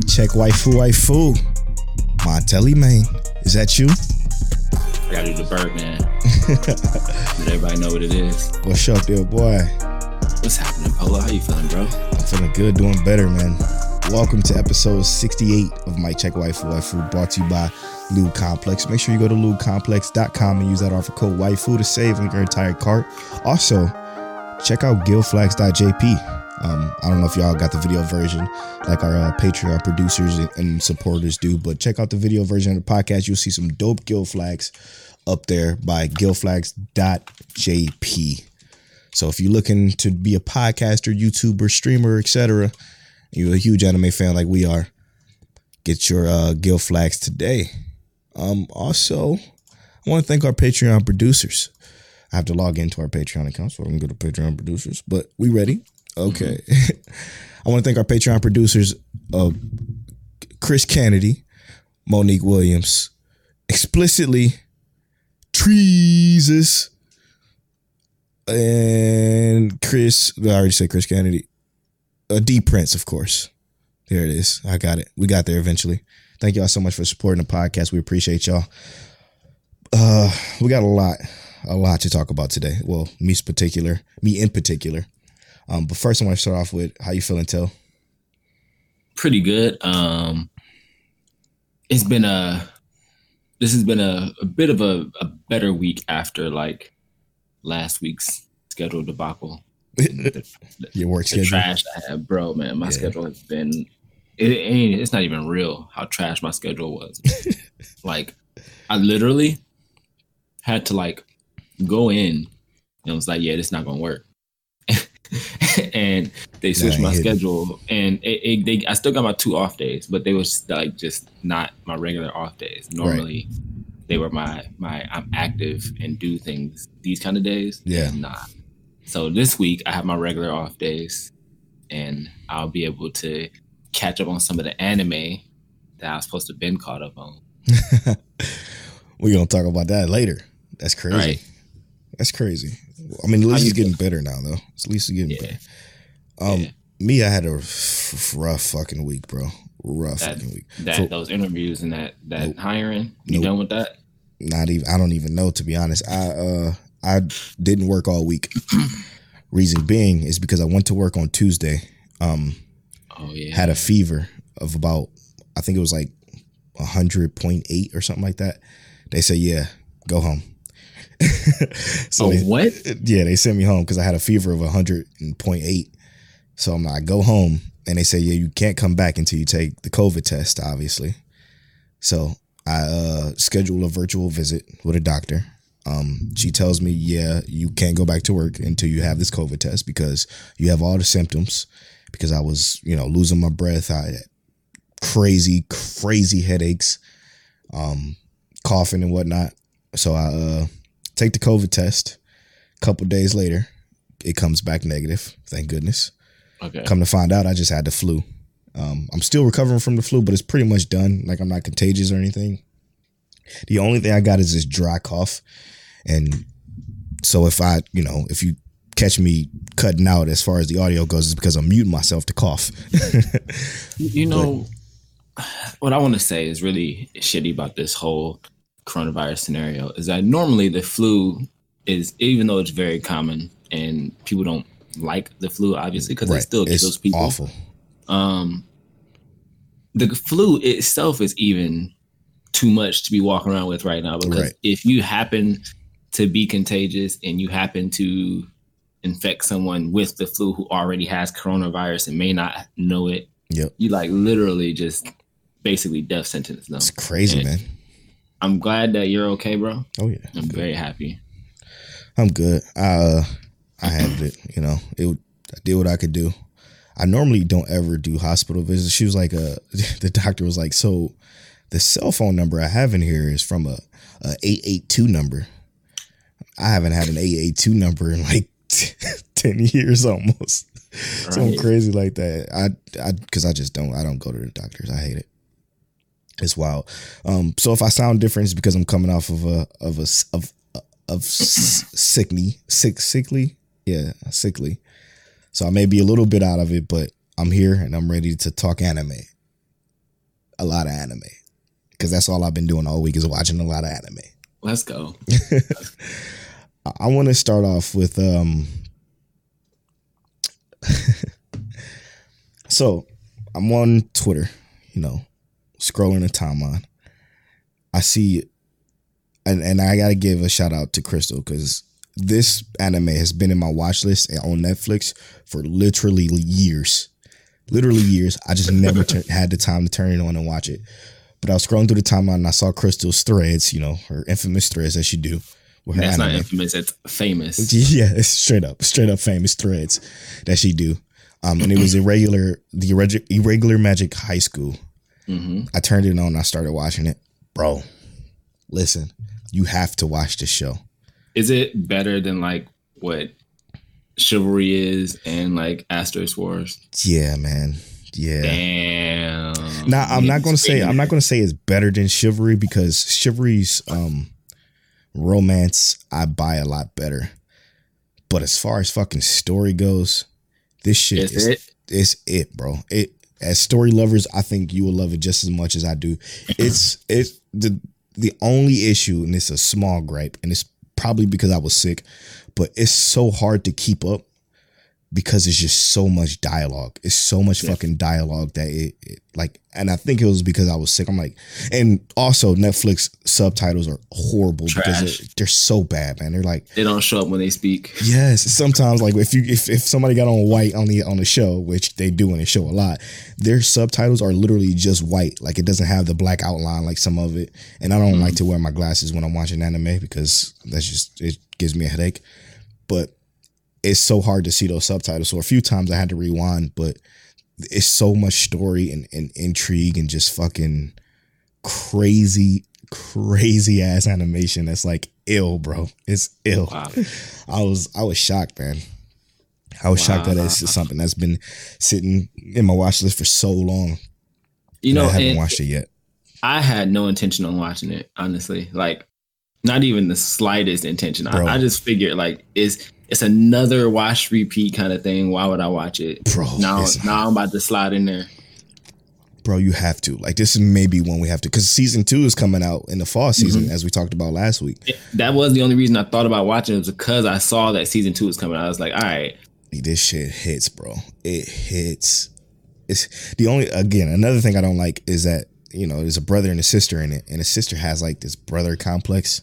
check. Mic check. Waifu, waifu. Montelli, man. Is that you? I gotta do the Birdman. Let everybody know what it is. What's up, there, boy? What's happening, Polo? How you feeling, bro? I'm feeling good, doing better, man. Welcome to episode 68 of Mic Check Waifu Waifu, brought to you by Lube Complex. Make sure you go to lubecomplex.com and use that offer code Waifu to save on your entire cart. Also, check out guildflags.jp. Um, I don't know if y'all got the video version like our uh, Patreon producers and- supporters do, but check out the video version of the podcast. You'll see some dope guild flags up there by guildflags.jp. So if you're looking to be a podcaster, YouTuber, streamer, etc., you're a huge anime fan like we are, get your uh, flags today. Um, also, I want to thank our Patreon producers. I have to log into our Patreon account, so I can go to Patreon producers. But we ready? Okay. I want to thank our Patreon producers, uh, Chris Kennedy, Monique Williams, explicitly Treesus, and Chris. I already said Chris Kennedy. Uh, D Prince, of course. There it is. I got it. We got there eventually. Thank y'all so much for supporting the podcast. We appreciate y'all. Uh, we got a lot, a lot to talk about today. Well, me's particular, me in particular. Um, but first, I want to start off with how you feeling, Till. Pretty good. Um, it's been a. This has been a, a bit of a, a better week after like last week's schedule debacle. The, Your work schedule. trash I had, bro. Man, my Yeah. schedule has been. It ain't. It's not even real how trash my schedule was. like, I literally had to like go in and was like, "Yeah, this not gonna work." and they switched Nah, my it- schedule, and it, it, they I still got my two off days, but they was like just not my regular off days. Normally, they were my my I'm active and do things these kind of days. Yeah. not. So this week I have my regular off days, and I'll be able to catch up on some of the anime that I was supposed to been caught up on. We're gonna talk about that later. That's crazy. Right. That's crazy. I mean, at least it's getting better now, though. At least it's getting Yeah. better. Um, Yeah. me, I had a f- rough fucking week, bro. Rough That- fucking week. That For- those interviews and that that Nope. hiring, you Nope. done with that? not even I don't even know to be honest. I uh I didn't work all week. Reason being is because I went to work on Tuesday. Um Oh yeah, had a fever of about I think it was like hundred point eight or something like that. They said, Yeah, go home. so they, what? yeah, they sent me home because I had a fever of a hundred and point eight. So I'm like, go home, and they say, yeah, you can't come back until you take the COVID test, obviously. So I uh, schedule a virtual visit with a doctor. Um, she tells me, yeah, you can't go back to work until you have this COVID test because you have all the symptoms. Because I was, you know, losing my breath, I had crazy, crazy headaches, um, coughing and whatnot. So I uh, take the COVID test. A couple days later, it comes back negative. Thank goodness. Okay, Come to find out, I just had the flu. Um, I'm still recovering from the flu, but it's pretty much done. Like I'm not contagious or anything. The only thing I got is this dry cough, and so if I, you know, if you catch me cutting out as far as the audio goes, it's because I'm muting myself to cough. you know what I want to say is really shitty about this whole coronavirus scenario is that normally the flu is even though it's very common and people don't like the flu obviously because it still it's kills people. awful. um the flu itself is even too much to be walking around with right now because Right. if you happen to be contagious and you happen to infect someone with the flu who already has coronavirus and may not know it Yep, you like literally just basically death sentence them it's crazy, And man. I'm glad that you're okay bro Oh yeah, i'm very happy I'm good. I uh, I handled it. You know, it. I did what I could do. I normally don't ever do hospital visits. She was like, uh, the doctor was like, so the cell phone number I have in here is from a, a 882 number. I haven't had an 882 number in like 10 years almost. Something Right. crazy like that. I, I, cause I just don't, I don't go to the doctors. I hate it. It's wild. Um, so if I sound different, it's because I'm coming off of a, of a of, of sickly, sick, sickly. Yeah, sickly. So I may be a little bit out of it, but I'm here and I'm ready to talk anime. A lot of anime. Because that's all I've been doing all week is watching a lot of anime. Let's go. I- I want to start off with um so I'm on Twitter, you know, scrolling the timeline. I see and and I got to give a shout out to Crystal cuz this anime has been in my watch list on Netflix for literally years. Literally years. I just never had the time to turn it on and watch it. But I was scrolling through the timeline and I saw Crystal's threads, you know, her infamous threads that she do with That's not infamous. It's famous. Yeah, it's straight up, straight up famous threads that she do. Um, and it was irregular, the irreg- irregular magic high school. Hmm I turned it on, I started watching it, bro. Listen, you have to watch this show. Is it better than like what chivalry is and like Asterisk Wars? Yeah, man. Yeah. Damn. Now I'm not gonna say I'm not gonna say it's better than chivalry because chivalry's um romance I buy a lot better. But as far as fucking story goes, this shit Is is it? it's it, bro. It as story lovers, I think you will love it just as much as I do. It's it's the the only issue, and it's a small gripe, and it's probably because I was sick, but it's so hard to keep up because it's just so much dialogue. It's so much Yeah. fucking dialogue that it, it like, and I think it was because I was sick. I'm like, and also Netflix subtitles are horrible because Trash. they're, they're so bad, man. They're like, They don't show up when they speak. Yes, sometimes like if you if, if somebody got on white on the on the show, which they do in the show a lot, their subtitles are literally just white. Like it doesn't have the black outline like some of it. And I don't mm. like to wear my glasses when I'm watching anime because that's just it gives me a headache. But it's so hard to see those subtitles. So a few times I had to rewind, but it's so much story and, and intrigue and just fucking crazy, crazy ass animation that's like ill, bro. It's ill. Wow. I was I was shocked, man. I was shocked that it's Wow. something that's been sitting in my watch list for so long. You know, I haven't watched it yet. I had no intention on watching it, honestly. Like, not even the slightest intention. I, I just figured like it's it's another watch repeat kind of thing. Why would I watch it? Bro, now now I'm about to slide in there. Bro, you have to. Like this is maybe one we have to because season two is coming out in the fall season, Mm-hmm. as we talked about last week. That was the only reason I thought about watching it was because I saw that season two was coming. out. I was like, all right, This shit hits, bro. It hits. It's the only again, another thing I don't like is that, you know, there's a brother and a sister in it, and a sister has like this brother complex.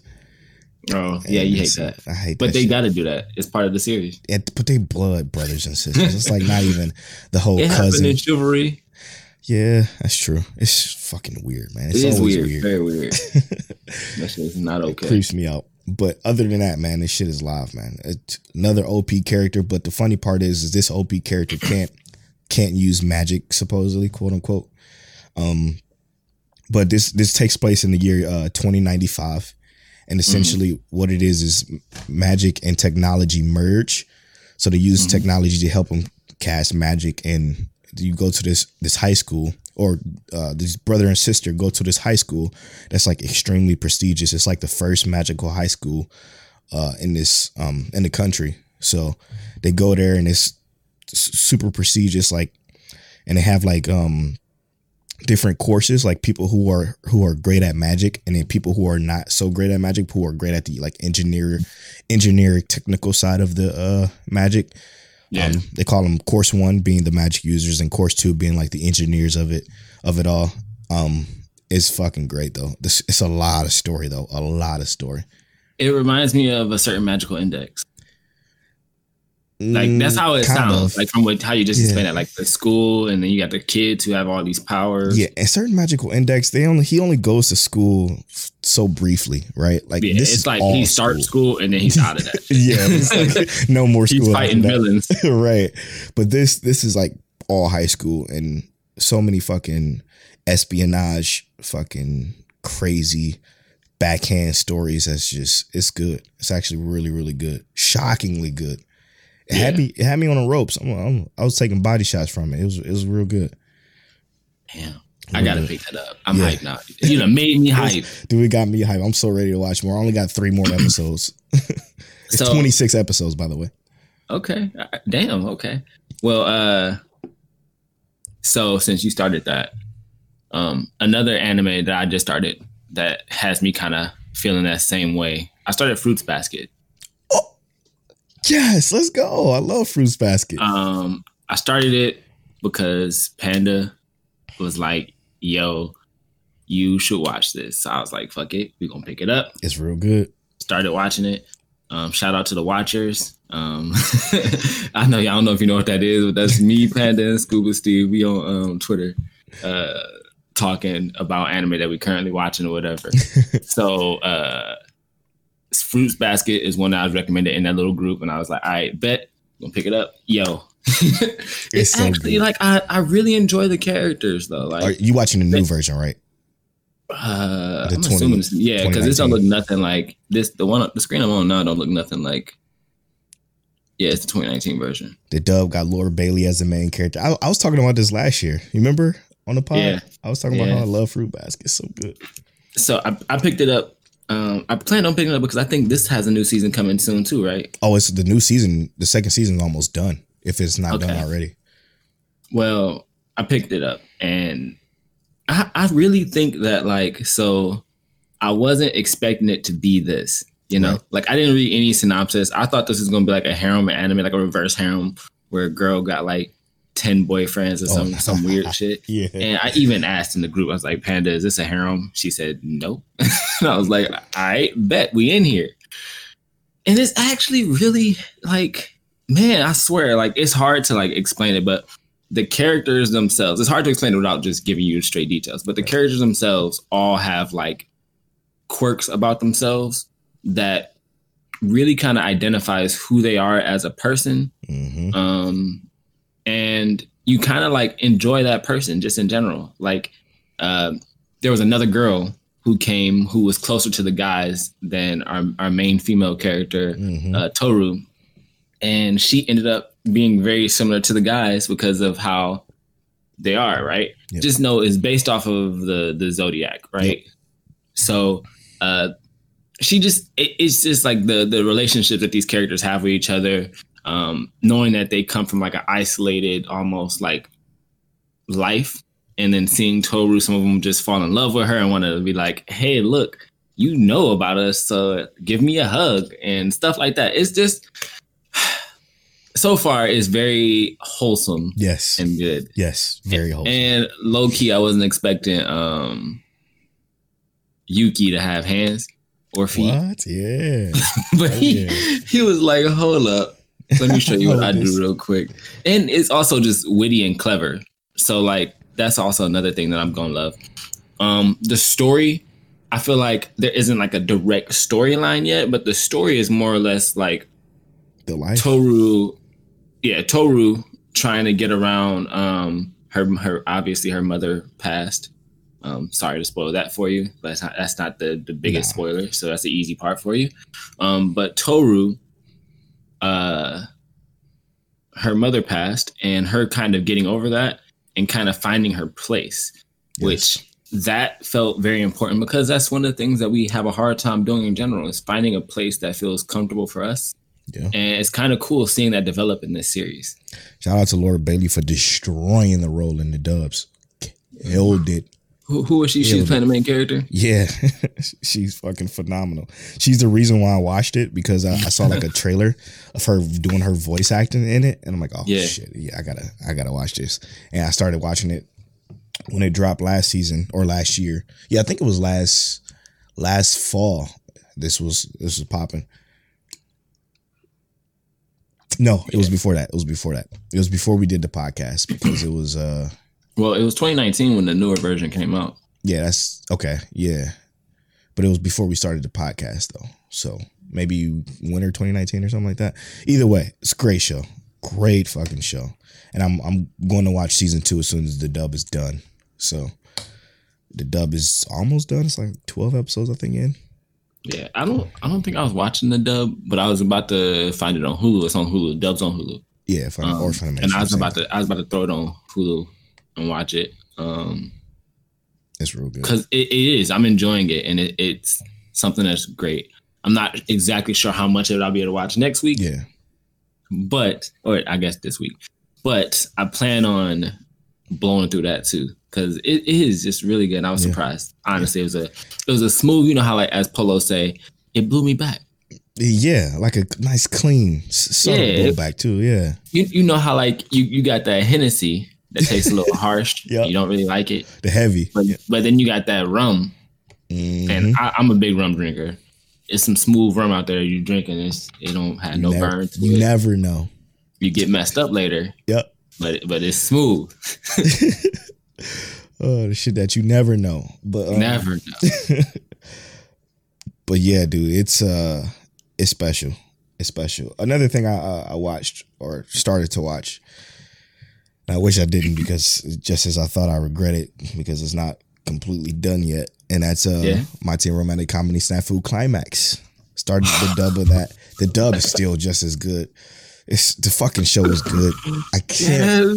Oh yeah, you hate that. I hate that. But that they shit. got to do that. It's part of the series. It, but they blood brothers and sisters. It's like not even the whole It cousin. in chivalry. Yeah, that's true. It's fucking weird, man. It's It is always weird, weird. very weird. that shit is not okay. Creeps me out. But other than that, man, this shit is live, man. It's another OP character. But the funny part is, is this OP character can't can't use magic, supposedly, quote unquote. Um, but this this takes place in the year uh 2095, and essentially what it is is magic and technology merge. So they use Mhm. technology to help them cast magic, and you go to this this high school, or uh, this brother and sister go to this high school that's like extremely prestigious. It's like the first magical high school uh, in this um, in the country. So they go there and it's super prestigious, like, and they have like um different courses, like people who are who are great at magic, and then people who are not so great at magic, who are great at the like engineer engineering technical side of the uh magic. Yeah. Um, they call them course one being the magic users and course two being like the engineers of it of it all. Um, it's fucking great though. This it's a lot of story though, a lot of story. It reminds me of a certain magical index. Like that's how it Mm, kind sounds. of. Like from what how you just Yeah. explained it, like the school, and then you got the kids who have all these powers. yeah, and certain magical index, they only he only goes to school so briefly, right? Like Yeah, this it's is like all he starts school. school and then he's out of that. yeah, like no more school. after fighting villains. right. But this this is like all high school and so many fucking espionage, fucking crazy backhand stories. That's just it's good. It's actually really really good. Shockingly good. It had me had me on the ropes. I'm, I'm, I was taking body shots from it. It was it was real good. Damn. I gotta pick that up. I'm Yeah. hyped now. You know, made me hype. Dude, it got me hype. I'm so ready to watch more. I only got three more episodes. it's So- 26 episodes, by the way. Okay. Damn. Okay. Well, uh, so since you started that, um, another anime that I just started that has me kind of feeling that same way. I started Fruits Basket. Yes, let's go. I love Fruits Basket. Um, I started it because Panda was like, "Yo, you should watch this." So I was like, "Fuck it, we gonna pick it up." it's real good. started watching it. Um, shout out to the watchers. Um, I know y'all don't know if you know what that is, but that's me, Panda, and Scuba Steve. We on um, Twitter uh, talking about anime that we currently watching or whatever. so, uh, Fruits Basket is one that I was recommended in that little group, and I was like, "All right, bet gonna pick it up." Yo, it's, so actually good. like I, I really enjoy the characters though. Like Are you watching the new version, right? uh, The I'm 20 assuming, it's, yeah, because this don't look nothing like this. The one, the screen I'm on now, don't look nothing like. Yeah, it's the 2019 version. The dub got Laura Bailey as the main character. I, I was talking about this last year. You remember on the pod? Yeah. I was talking about how I love Fruit Basket. It's so good. So I, I picked it up. Um, I plan on picking it up because I think this has a new season coming soon too, right? Oh, it's the new season. The second season is almost done. If it's not done Okay. already. Well, I picked it up and I, I really think that like so I wasn't expecting it to be this, you know? Right. Like I didn't read any synopsis. I thought this was gonna be like a harem anime, like a reverse harem, where a girl got like 10 boyfriends or Oh, some no. some weird shit. Yeah. And I even asked in the group, I was like, Panda, is this a harem? She said, no. and I was like, I bet we in here. And it's actually really like, man, I swear, like it's hard to like explain it, but the characters themselves, it's hard to explain it without just giving you straight details. But the characters themselves all have like quirks about themselves that really kind of identifies who they are as a person hmm um and you kind of like enjoy that person just in general. Like uh, there was another girl who came who was closer to the guys than our, our main female character hmm uh, toru. And she ended up being very similar to the guys because of how they are right? Yep. just know it's based off of the the zodiac right? So uh she just it, it's just like the the relationship that these characters have with each other um knowing that they come from like an isolated almost like life and then seeing toru some of them just fall in love with her and want to be like hey look you know about us so give me a hug and stuff like that it's just so far it's very wholesome Yes. and good yes. Very wholesome. and low key, I wasn't expecting um Yuki to have hands or feet, what? Yeah. but he Yeah. he was like, "Hold up, let me show you what I do real quick." And it's also just witty and clever. So like that's also another thing that I'm gonna love. Um, the story, I feel like there isn't like a direct storyline yet, but the story is more or less like The life. Toru, yeah, Toru trying to get around um her her obviously her mother passed. Um, sorry to spoil that for you, but that's not, that's not the the biggest Nah. spoiler, so that's the easy part for you. Um, but Toru, uh, her mother passed, and her kind of getting over that and kind of finding her place, which that felt very important because that's one of the things that we have a hard time doing in general is finding a place that feels comfortable for us. Yeah. And it's kind of cool seeing that develop in this series. Shout out to Laura Bailey for destroying the role in the dubs. Killed it. Who, who was she? She's Yeah, playing the main character. Yeah, she's fucking phenomenal. She's the reason why I watched it because I, I saw like a trailer of her doing her voice acting in it, and I'm like, oh Yeah. shit, yeah, I gotta, I gotta watch this. And I started watching it when it dropped last season or last year. Yeah, I think it was last last fall. This was this was popping. No, it was before that. It was before that. It was before we did the podcast because it was uh Well, it was 2019 when the newer version came out. Yeah, that's okay. Yeah. But it was before we started the podcast though. So maybe winter 2019 or something like that. Either way, it's a great show. great fucking show. And I'm I'm going to watch season two as soon as the dub is done. So the dub is almost done. It's like twelve episodes, I think. In Yeah, I don't. I don't think I was watching the dub, but I was about to find it on Hulu. It's on Hulu. Dub's on Hulu. yeah, I'm Um, or Funimation, and I was about to. I was about to throw it on Hulu and watch it. Um, It's real good. because it, it is. I'm enjoying it, and it, it's something that's great. I'm not exactly sure how much of it I'll be able to watch next week, Yeah, but or I guess this week. But I plan on blowing through that too because it is just really good. And I was Yeah. surprised. Honestly, it was a it was a smooth. You know how like as Polo say, it blew me back. yeah, like a nice clean subtle Yeah. blowback too. Yeah, You you know how like you you got that Hennessy that tastes a little harsh. Yep. You don't really like it, the heavy. but but then you got that rum, Mhm. and I, I'm a big rum drinker. It's some smooth rum out there you drinking. It's it don't have You no never, burn you it. never know. you get messed up later, Yep. but but it's smooth. Oh, the shit that you never know. But um, Never know. but yeah, dude, it's uh, it's special. It's special. Another thing I uh, I watched or started to watch. And I wish I didn't because just as I thought, I regret it because it's not completely done yet. And that's uh, Yeah. my teen romantic comedy snafu climax. Started the dub of that. The dub is still just as good. It's the fucking show is good. I can't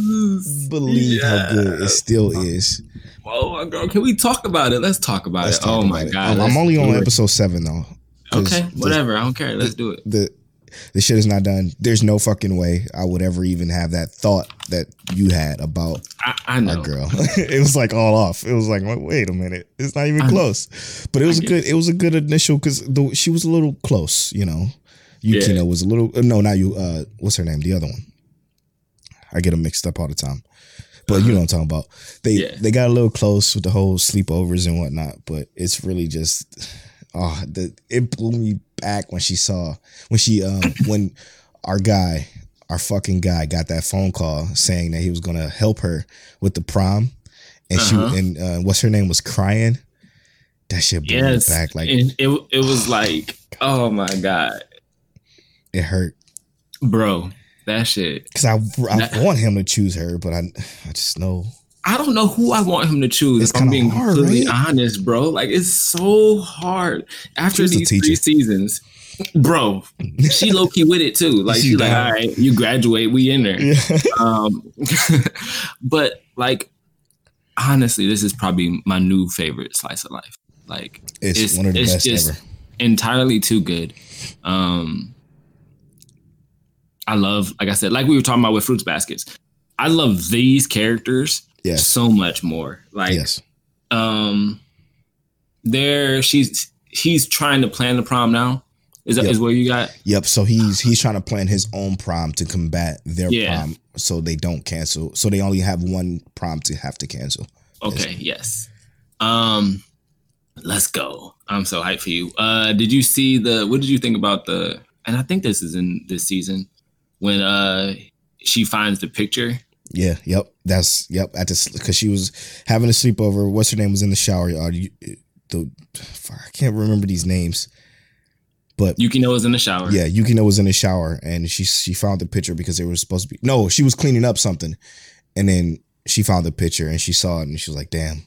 believe how good it still is. Oh my god, can we talk about it? Let's talk about Let's it. talk oh my about it. god, I'm, I'm only on it. episode seven though. Okay, the- whatever. I don't care. Let's do it. The the shit is not done. There's no fucking way I would ever even have that thought that you had about I, I our know. girl. it was like all off. It was like, wait, a minute, it's not even I- close. But it was a good. It was a good initial because she was a little close. You know, Yukino Yeah. was a little. No, not you. Uh, what's her name? The other one. I get them mixed up all the time. But you know what I'm talking about. They Yeah. they got a little close with the whole sleepovers and whatnot. But it's really just, oh, the it blew me back when she saw when she um when our guy our fucking guy got that phone call saying that he was gonna help her with the prom, and Uh-huh. she and uh, what's her name was crying. That shit blew Yes, me back. Like and it it was like, oh my god, it hurt bro, that shit. because I I want him to choose her, but I I just know I don't know who I want him to choose. It's if I'm being hard, completely right? honest, bro. Like it's so hard after the these three seasons, bro. She low key with it too. Like She she's like, all right, you graduate, we in there. yeah. Um, but like honestly, this is probably my new favorite slice of life. Like It's, It's- one of the it's best just- ever. entirely too good. Um, I love, like I said, like we were talking about with fruits baskets. I love these characters Yes. so much more. Like, yes. um, there she's he's trying to plan the prom now. Is that is Yep. where you got? Yep. So he's he's trying to plan his own prom to combat their Yeah. prom, so they don't cancel. So they only have one prom to have to cancel. Okay, yes. Um, let's go. I'm so hyped for you. Uh, did you see the? What did you think about the? And I think this is in this season when uh she finds the picture. Yeah. Yep. That's yep. At this because she was having a sleepover. What's her name was in the shower. Uh, you, the fuck, I can't remember these names, but Yukino was in the shower. yeah, Yukino was in the shower and she she found the picture because they were supposed to be no, she was cleaning up something, and then she found the picture and she saw it and she was like, "Damn."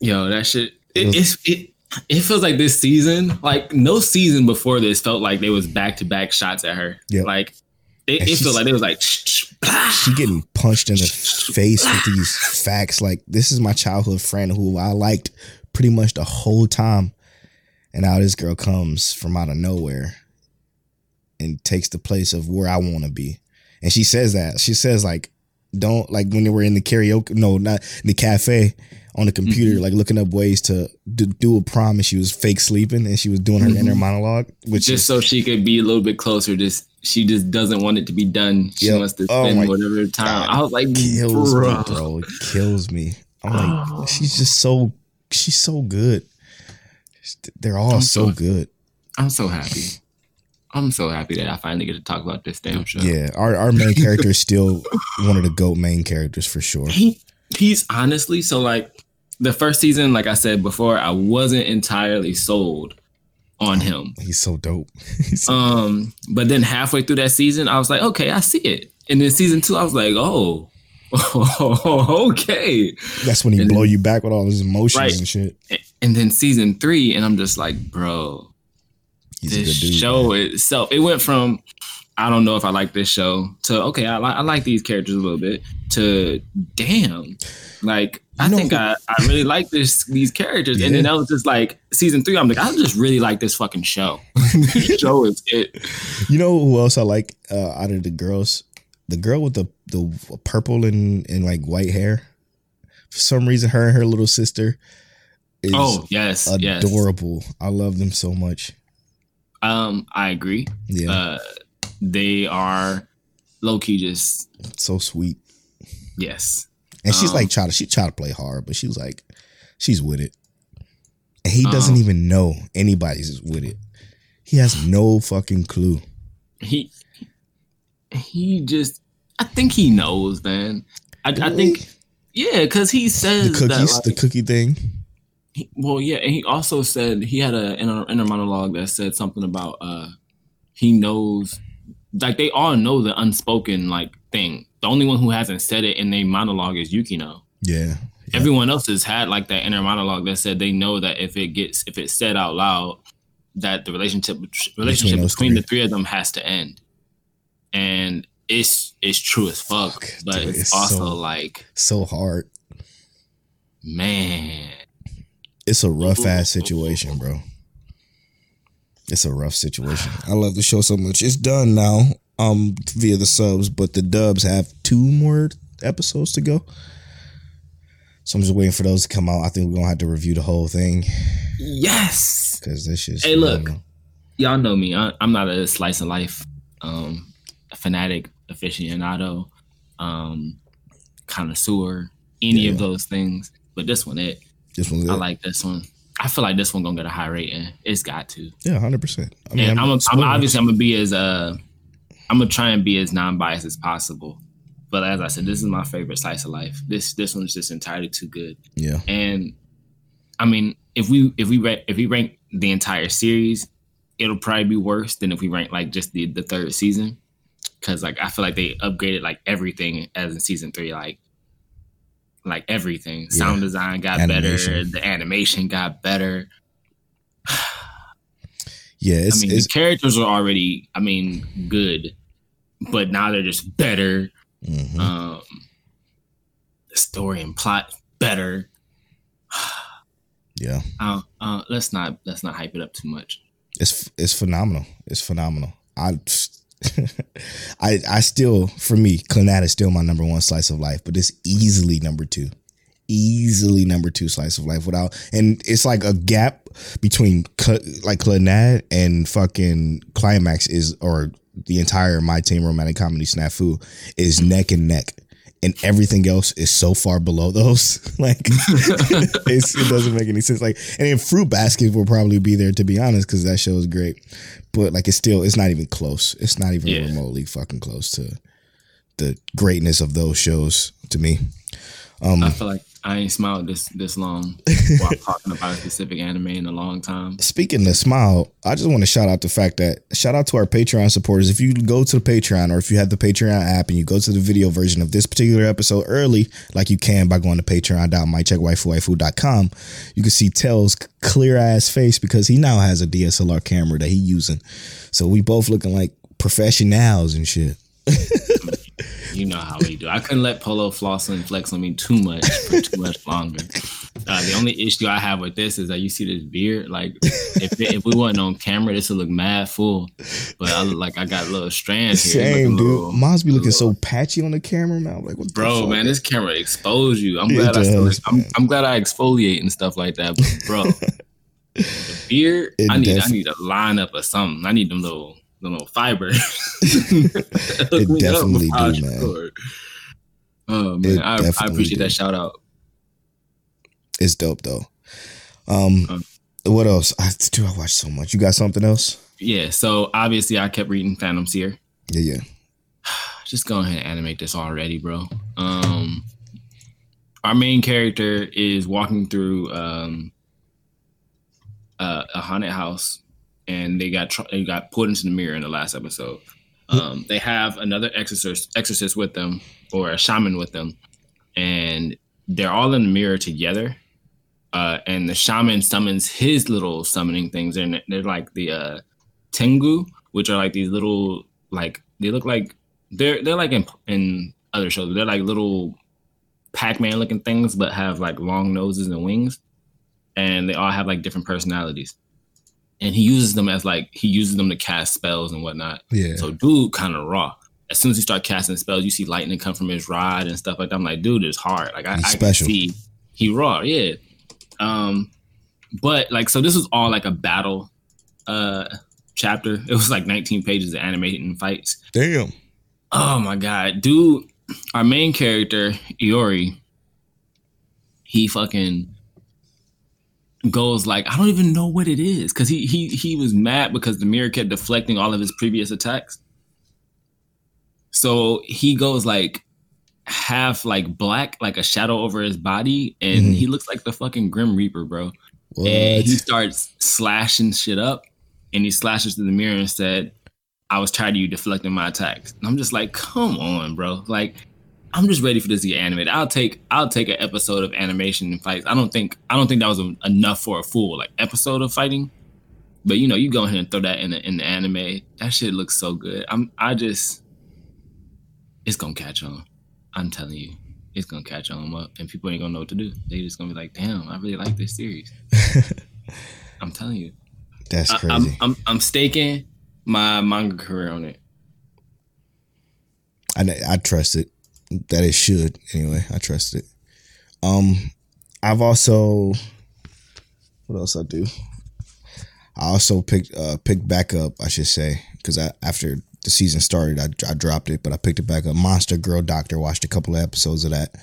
Yo, that shit. It It, was- it's it. It feels like this season, like no season before this, felt like there was back to back shots at her. Yeah, Like it felt like it was like. she getting punched in the face with these facts. Like this is my childhood friend who I liked pretty much the whole time, and now this girl comes from out of nowhere and takes the place of where I want to be. And she says that she says like, don't like when they were in the karaoke, no, not in the cafe on the computer, like looking up ways to do, do a prom, and she was fake sleeping, and she was doing her Mhm. inner monologue, which just is so she could be a little bit closer. Just she just doesn't want it to be done. She Yep. wants to Oh spend my whatever time. God. I was like, kills bro. me, bro. It kills me. I'm like, Oh. she's just so she's so good. They're all so so- good. I'm so happy. I'm so happy that I finally get to talk about this damn show. Yeah, our our main character is still one of the goat main characters for sure. He he's honestly so like the first season, like I said before, I wasn't entirely sold on him. He's so dope. He's so, Um, but then halfway through that season, I was like, okay, I see it. and then season two, I was like, oh, okay. That's when he And blow then- you back with all his emotions Right. and shit. And then season three, and I'm just like, bro, He's a this good dude. show man. itself, it went from I don't know if I like this show to okay, I like I like these characters a little bit to damn, like I think I, I really like this these characters, and then that was just like season three. I'm like, I just really like this fucking show. this show is it. You know who else I like uh, out of the girls? The girl with the the purple and, and like white hair. For some reason, her and her little sister is Oh yes, yes. adorable. I love them so much. Um, I agree. Yeah, Uh, they are low key just so sweet. yes. And she's Um, like try to she try to play hard, but she was like she's with it. And he doesn't Um, even know anybody's with it. He has no fucking clue. he he just I think he knows, man. I, I think yeah, because he the says cookies, that, the cookie thing. he- well, yeah, and he also said he had a inner, inner monologue that said something about uh he knows like they all know the unspoken like thing. The only one who hasn't said it in their monologue is Yukino. Yeah. Yeah. Everyone else has had like that inner monologue that said they know that if it gets if it's said out loud, that the relationship relationship between, the three. three of them has to end. And it's it's true as fuck, Fuck, but dude, it's, it's also so- like So hard. man, It's a rough ass situation, bro. It's a rough situation. I love the show so much. It's done now, um, via the subs, but the dubs have two more episodes to go. So I'm just waiting for those to come out. I think we're gonna have to review the whole thing yes. because this is. Hey, look. Y'all know me. I, I'm not a slice of life um fanatic, aficionado, um connoisseur, any of those things. But this one, it this one, I like this one. I feel like this one gonna get a high rating. It's got to. yeah, hundred percent. I and I'm, I'm, obviously I'm gonna be as uh I'm gonna try and be as non-biased as possible. But as I said, this is my favorite slice of life. This this one's just entirely too good. yeah, And I mean, if we if we if we rank the entire series, it'll probably be worse than if we rank like just the the third season. Cause like I feel like they upgraded like everything as in season three, like like everything. Yeah. Sound design got Animation. better, the animation got better. yeah. It's, I mean, the characters are already, I mean, good, but now they're just better. mhm. Um, the story and plot better. yeah. Uh, uh, let's not let's not hype it up too much. it's it's phenomenal. It's phenomenal. I I I still for me, Clannad is still my number one slice of life, but it's easily number two. Easily number two slice of life without and it's like a gap between Cl- like Clannad and fucking Climax is or the entire My Teen Romantic Comedy Snafu is neck and neck. And everything else is so far below those. like it's, it doesn't make any sense. Like, and then Fruit Basket will probably be there to be honest, because that show is great. But like, it's still, it's not even close. It's not even Yeah. remotely fucking close to the greatness of those shows to me. Um, I feel like I ain't smiled this this long while talking about a specific anime in a long time. Speaking of smile, I just want to shout out the fact that shout out to our Patreon supporters. If you go to the Patreon or if you have the Patreon app and you go to the video version of this particular episode early, like you can by going to patreon.mycheckwaifuwaifu.com, you can see Tell's clear ass face because he now has a DSLR camera that he using. So we both looking like professionals and shit. You know how we do. I couldn't let Polo floss and flex on me too much for too much longer. Uh, the only issue I have with this is that you see this beard. Like, if it, if we wasn't on camera, this would look mad full. But I look like I got little strands here. Same, dude. little- Mine's be looking so patchy on the camera, man. I'm like, what the Bro, man, this camera exposed you. I'm glad I. Still, I'm. I'm glad I exfoliate and stuff like that. But bro, the beard, It I need def- I need a lineup or something. I need them little them little fiber. It definitely do, man. Oh man, I, I appreciate do. that shout out. It's dope though. Um, Um, what else? I do. I watch so much. You got something else? Yeah, so obviously I kept reading Phantom Seer. Yeah, yeah. Just go ahead and animate this already, bro. Um, our main character is walking through um, uh, a haunted house, and they got they got put into the mirror in the last episode. Um, they have another exorcist exorcist with them or a shaman with them, and they're all in the mirror together. Uh, and the shaman summons his little summoning things, and they're like the uh, tengu, which are like these little like they look like they're they're like in in other shows. They're like little Pac-Man looking things, but have like long noses and wings, and they all have like different personalities. And he uses them as like he uses them to cast spells and whatnot. Yeah. So dude, kind of raw. As soon as he start casting spells, you see lightning come from his rod and stuff like that. I'm like, dude, it's hard. Like I, I can see he raw, yeah. Um, but like, so this was all like a battle uh chapter. It was like 19 pages of animating fights. Damn. Oh my god, dude! Our main character Iori, he fucking goes like I don't even know what it is because he he he was mad because the mirror kept deflecting all of his previous attacks. So he goes like half like black, like a shadow over his body, and Mhm. he looks like the fucking Grim Reaper, bro. What? And he starts slashing shit up, and he slashes through the mirror and said, "I was tired of you deflecting my attacks." And I'm just like, "Come on, bro! Like, I'm just ready for this to get animated. I'll take, I'll take an episode of animation and fights. I don't think, I don't think that was enough for a full like episode of fighting. But you know, you go ahead and throw that in the in the anime. That shit looks so good. I'm, I just, it's gonna catch on. I'm telling you." It's gonna catch on up, and people ain't gonna know what to do. They just gonna be like, "Damn, I really like this series." I'm telling you, That's I, crazy. I'm, I'm I'm staking my manga career on it. I I trust it. That it should anyway. I trust it. Um, I've also what else I do? I also picked uh picked back up. I should say because I after the season started, I, I dropped it, but I picked it back up. Monster Girl Doctor. Watched a couple of episodes of that.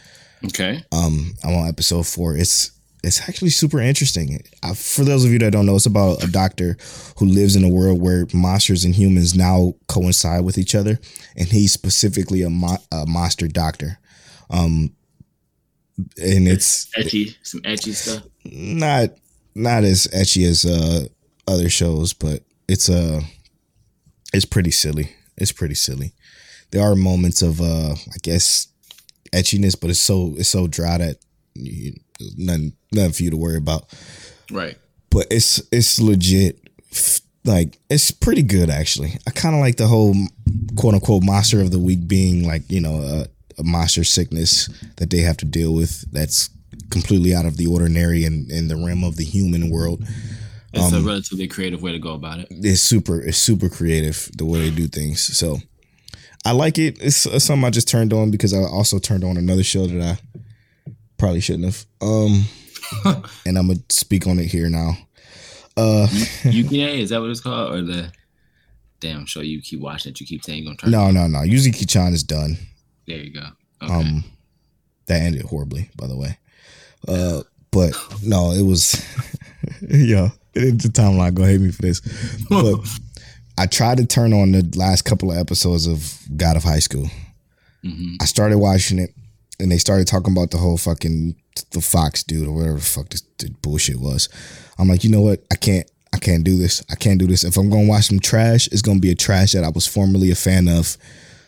Okay. Um, I'm on episode four. It's it's actually super interesting. I, for those of you that don't know, it's about a doctor who lives in a world where monsters and humans now coincide with each other, and he's specifically a, mo- a monster doctor. Um, and it's Ecchi, some ecchi stuff. not not as ecchi as uh, other shows, but it's uh it's pretty silly. It's pretty silly. There are moments of uh I guess ecchiness, but it's so it's so dry that you, nothing nothing for you to worry about. Right. But it's it's legit. Like it's pretty good actually. I kind of like the whole quote unquote monster of the week being like you know a, a monster sickness that they have to deal with. That's completely out of the ordinary and in the realm of the human world. It's Um, a relatively creative way to go about it. It's super it's super creative the way they do things. So I like it. It's, it's something I just turned on because I also turned on another show that I probably shouldn't have. Um, and I'm gonna speak on it here now. Uh, Yukine, is that what it's called? Or the damn show you keep watching it, you keep saying you're gonna turn no, no, no. Yuzuki Chan is done. There you go. Okay. Um, that ended horribly, by the way. Uh, but no, it was, yeah. It's the timeline. Go hate me for this, but I tried to turn on the last couple of episodes of God of High School. Mhm. I started watching it, and they started talking about the whole fucking the Fox dude or whatever the fuck this, bullshit was. I'm like, you know what? I can't. I can't do this. I can't do this. If I'm gonna watch some trash, it's gonna be a trash that I was formerly a fan of.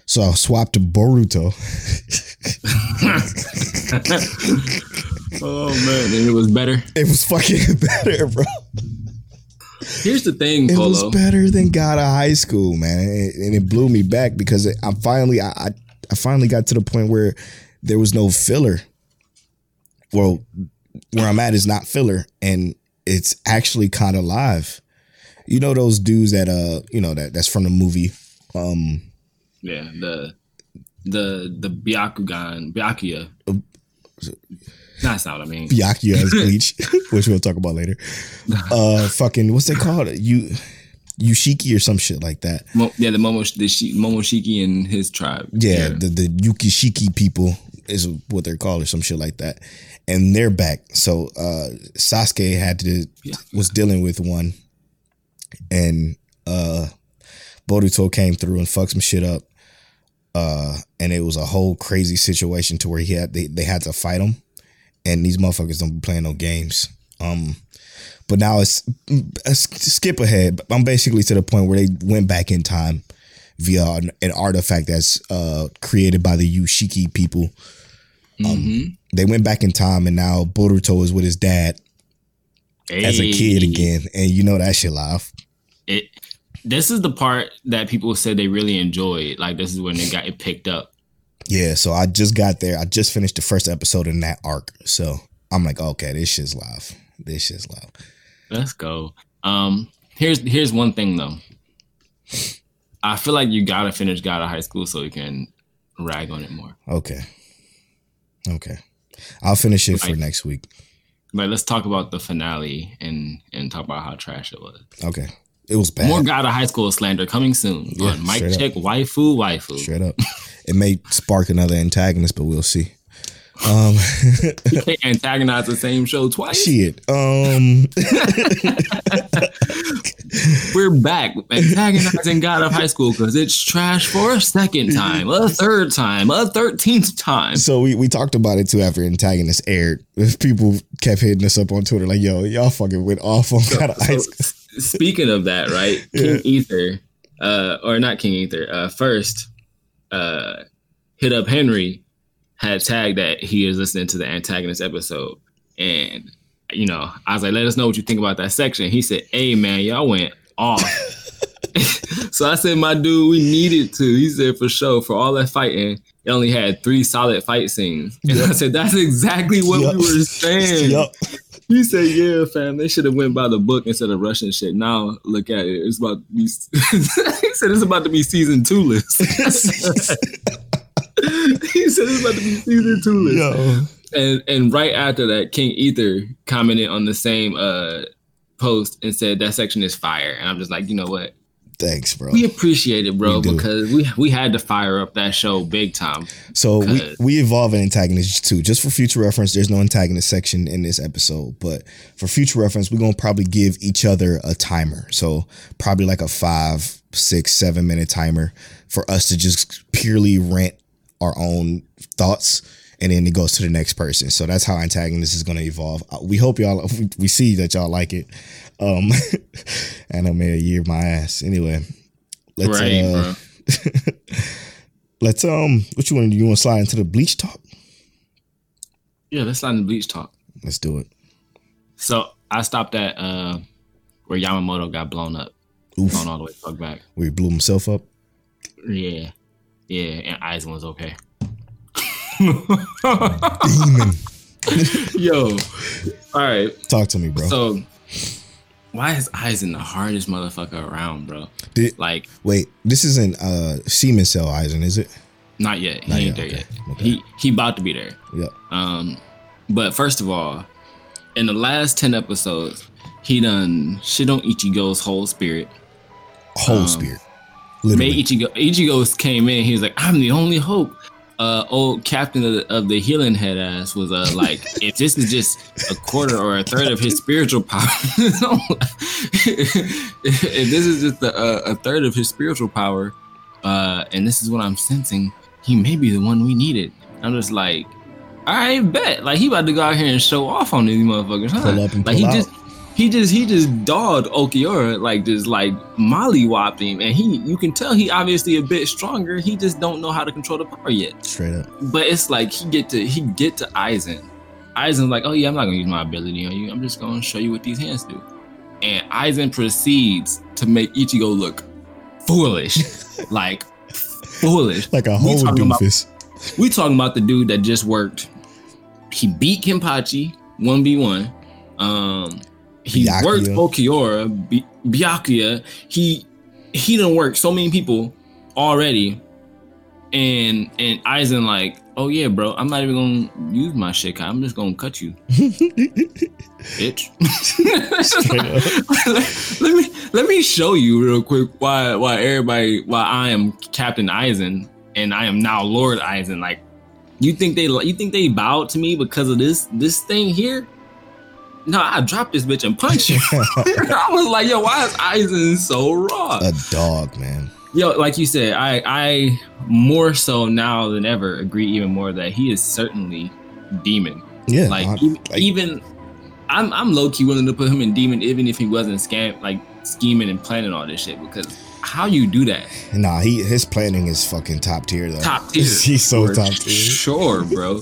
So I swapped to Boruto. oh man, and it was better. It was fucking better, bro. Here's the thing, It Polo. was better than God of High School, man, and it blew me back because it, I finally, I, I finally got to the point where there was no filler. Well, where I'm at is not filler, and it's actually kind of live. You know those dudes that uh, you know that that's from the movie. Um, Yeah, the the the Byakugan Byakuya. That's not what I mean. Byakuya as Bleach, which we'll talk about later. Uh, fucking what's they called? You, Yushiki or some shit like that. Mo, yeah, the Momo the Shi, Momoshiki and his tribe. Yeah, the the Yukishiki people is what they're called or some shit like that. And they're back. So uh Sasuke had to Yeah. was dealing with one and uh Boruto came through and fucked some shit up. Uh and it was a whole crazy situation to where he had they, they had to fight him. And these motherfuckers don't be playing no games. Um but now it's a s- skip ahead. I'm basically to the point where they went back in time via an, an artifact that's uh, created by the Yushiki people. Um, Mhm. They went back in time, and now Boruto is with his dad as a kid again, and you know that shit live. It. This is the part that people said they really enjoyed. Like this is when they got it picked up. Yeah, so I just got there. I just finished the first episode in that arc, so I'm like, okay, this shit's live. This shit's live. Let's go. Um, here's here's one thing though. I feel like you gotta finish God of High School so you can rag on it more. Okay, okay, I'll finish it for next week. But let's talk about the finale and and talk about how trash it was. Okay, it was bad. More God of High School slander coming soon Yeah, Mike straight up. Check Waifu Waifu. Straight up, it may spark another antagonist, but we'll see. Um, You can't antagonize the same show twice. shit. Um, We're back antagonizing God of High School because it's trash for a second time, a third time, a thirteenth time. so we we talked about it too after antagonist aired. People kept hitting us up on Twitter like, "Yo, y'all fucking went off on God of High So, School." speaking of that, right? Yeah. King Ether, uh, or not King Ether, uh, first, uh, hit up Henry had tagged that he is listening to the antagonist episode, and you know, I was like, "Let us know what you think about that section." He said, "Hey, man, y'all went off." so I said, "My dude, we needed to." He said, "For sure, for all that fighting." It only had three solid fight scenes. And I said, that's exactly what Yup. we were saying. Yup. He said, "Yeah, fam, they should have went by the book instead of rushing shit." Now look at it; it's about to be. he said it's about to be season two list. he said it's about to be season two list. Yo. And and right after that, King Ether commented on the same uh post and said that section is fire. And I'm just like, you know what? Thanks, bro. We appreciate it, bro, We because we we had to fire up that show big time. So we, we evolve an antagonist too. Just for future reference, there's no antagonist section in this episode, but for future reference, we're gonna probably give each other a timer. So probably like a five, six, seven minute timer for us to just purely rant our own thoughts. And then it goes to the next person. So that's how antagonist is going to evolve. Uh, We hope y'all, we- see that y'all like it. Um, and I made a year my ass. Anyway, let's, right, uh, let's, um, what you want to do? You want to slide into the bleach talk? Yeah, let's slide in the bleach talk. Let's do it. So I stopped at uh where Yamamoto got blown up, Oof. blown all the way fuck back. Where he blew himself up. Yeah, yeah, and Aizen was okay. Demon. Yo, all right. Talk to me, bro. So why is Aizen the hardest motherfucker around, bro? Did- Like, Wait, this isn't uh semen cell Aizen, is it? not yet. He Not ain't yet, there okay, yet. okay. He he about to be there. Yep. Um, but first of all, in the last ten episodes, he done shit on Ichigo's whole spirit. Whole Um, spirit. Made Literally. Ichigo Ichigo came in. He was like, "I'm the only hope." Uh, old captain of the, of the healing head ass was uh like, if this is just a quarter or a third of his spiritual power, if this is just a, a, a third of his spiritual power, uh, and this is what I'm sensing, he may be the one we needed. I'm just like, right, bet. Like he about to go out here and show off on these motherfuckers, huh? Pull up and like he out. just he just he just dogged Ulquiorra like just like mollywopped him, and he you can tell he obviously a bit stronger. He just don't know how to control the power yet. Straight up. But it's like he get to he get to Aizen. Aizen's like, oh yeah, I'm not gonna use my ability on you. I'm just gonna show you what these hands do. And Aizen proceeds to make Ichigo look foolish, like foolish. Like a We whole talking about- We talking about the dude that just worked. He beat Kenpachi one v one. Um, he Byakuya. worked Ulquiorra, B- Byakuya. He he done work so many people already, and and Aizen like, oh yeah, bro, I'm not even gonna use my shit. I'm just gonna cut you, bitch. let me let me show you real quick why why everybody why I am Captain Aizen and I am now Lord Aizen. Like, you think they you think they bowed to me because of this this thing here? No, I dropped this bitch and punched you. I was like, yo, why is Aizen so raw? a dog, man. Yo, like you said, I I more so now than ever agree even more that he is certainly demon. Yeah. like, I- even, like, even I'm I'm low key willing to put him in demon even if he wasn't scam like scheming and planning all this shit because how you do that? Nah, he his planning is fucking top tier though. Top tier. He's so For top tier. Sure, bro.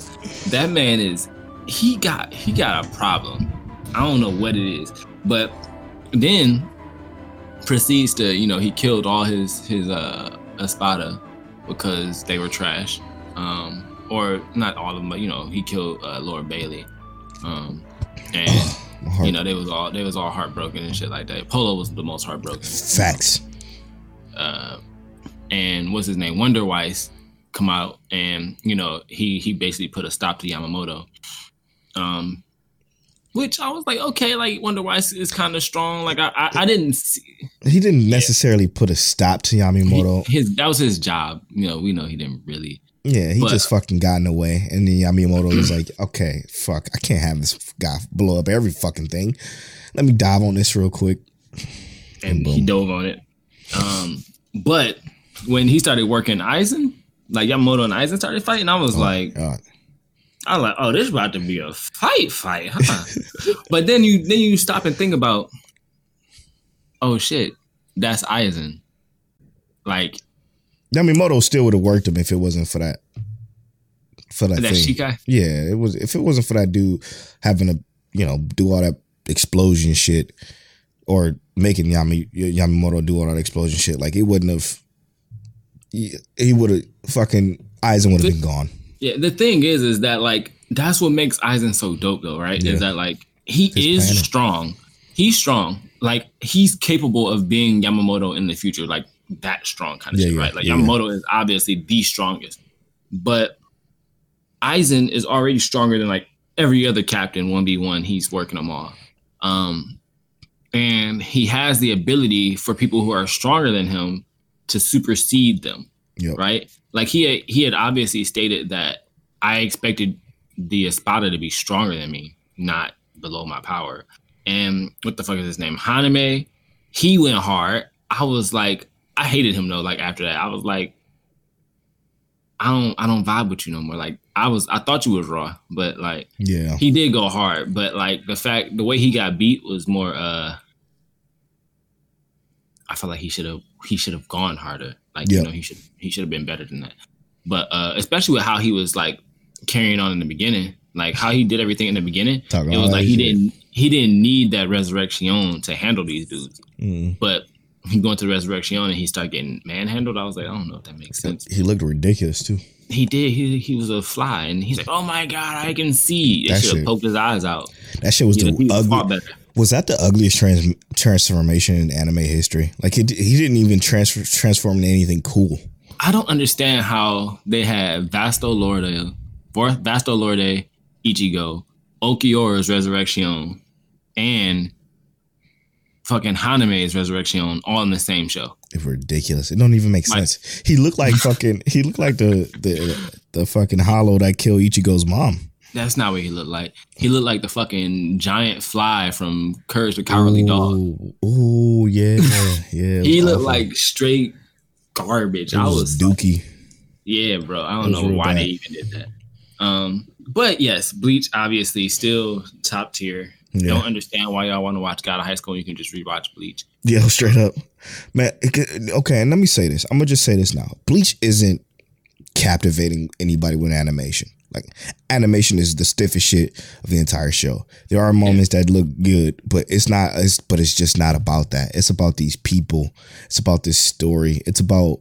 That man is he got he got a problem. I don't know what it is, but then proceeds to you know he killed all his his uh espada because they were trash, um, or not all of them, but you know he killed uh, Lord Bailey, um, and you know they was all they was all heartbroken and shit like that. Polo was the most heartbroken Facts. uh, and what's his name, Wonder Weiss, come out and you know he he basically put a stop to Yamamoto. Um, which I was like, okay, like Wonder Why is kind of strong. Like I I, I didn't see He didn't necessarily put a stop to Yamamoto. he- his that was his job. You know, we know he didn't really. yeah, he but- just fucking got in the way, and then Yamamoto was like, "Okay, fuck, I can't have this guy blow up every fucking thing. Let me dive on this real quick." and Boom. he dove on it. Um, but when he started working Aizen, like Yamamoto and Aizen started fighting, I was like, God. I was like, oh, this is about to be a fight, fight, huh? but then you then you stop and think about, oh shit, that's Aizen. Like Yamamoto still would have worked him if it wasn't for that. For that, that thing. Shikai. Yeah, it was. If it wasn't for that dude having to, you know, do all that explosion shit, or making Yami, Yamamoto do all that explosion shit, like it wouldn't have. He, he would have fucking Aizen would have been gone. Yeah, the thing is, is that like that's what makes Aizen so dope, though, right? Yeah. Is that like he is planning. strong. He's strong. Like he's capable of being Yamamoto in the future, like that strong kind of Yeah, shit, yeah, right? Like Yamamoto is obviously the strongest, but Aizen is already stronger than like every other captain one v one. He's working them all, um, and he has the ability for people who are stronger than him to supersede them Yep. right? Like he had, he had obviously stated that I expected the Espada to be stronger than me, not below my power. And what the fuck is his name? Kaname, he went hard. I was like, I hated him though. Like after that, I was like, I don't, I don't vibe with you no more. Like I was, I thought you was raw, but like Yeah. he did go hard. But like the fact, the way he got beat was more. uh I felt like he should have, he should have gone harder. Like Yeah. you know, he should, he should have been better than that. But uh especially with how he was like carrying on in the beginning, like how he did everything in the beginning. Talking it was like he shit. didn't, he didn't need that resurrection to handle these dudes. Mm. But he going to resurrection and he started getting manhandled. I was like, I don't know if that makes sense. He looked ridiculous too. He did. He he was a fly, and he's like, "Oh my god, I can see." That should have poked his eyes out. That shit was know, the he ugly. Was that the ugliest trans- transformation in anime history? Like he, he didn't even transfer transform into anything cool. I don't understand how they had Vasto Lorde, Vasto Lorde, Ichigo, Ulquiorra's Resurrection, and fucking Kaname's Resurrection all in the same show. It's ridiculous. It don't even make Like- sense. He looked like fucking. He looked like the the the fucking hollow that killed Ichigo's mom. That's not what he looked like. He looked like the fucking giant fly from Courage the Cowardly Dog. Ooh, ooh, yeah, yeah. He looked awful. like straight garbage. it I was, was Dookie. Yeah, bro. I don't know why bad. they even did that. Um, but yes, Bleach obviously still top tier. Yeah. Don't understand why y'all want to watch God of High School. You can just rewatch Bleach. Yeah, straight up, man. Okay, and let me say this. I'm gonna just say this now. Bleach isn't captivating anybody with animation. Like animation is the stiffest shit of the entire show. There are moments that look good, but it's not. It's but it's just not about that. It's about these people. It's about this story. It's about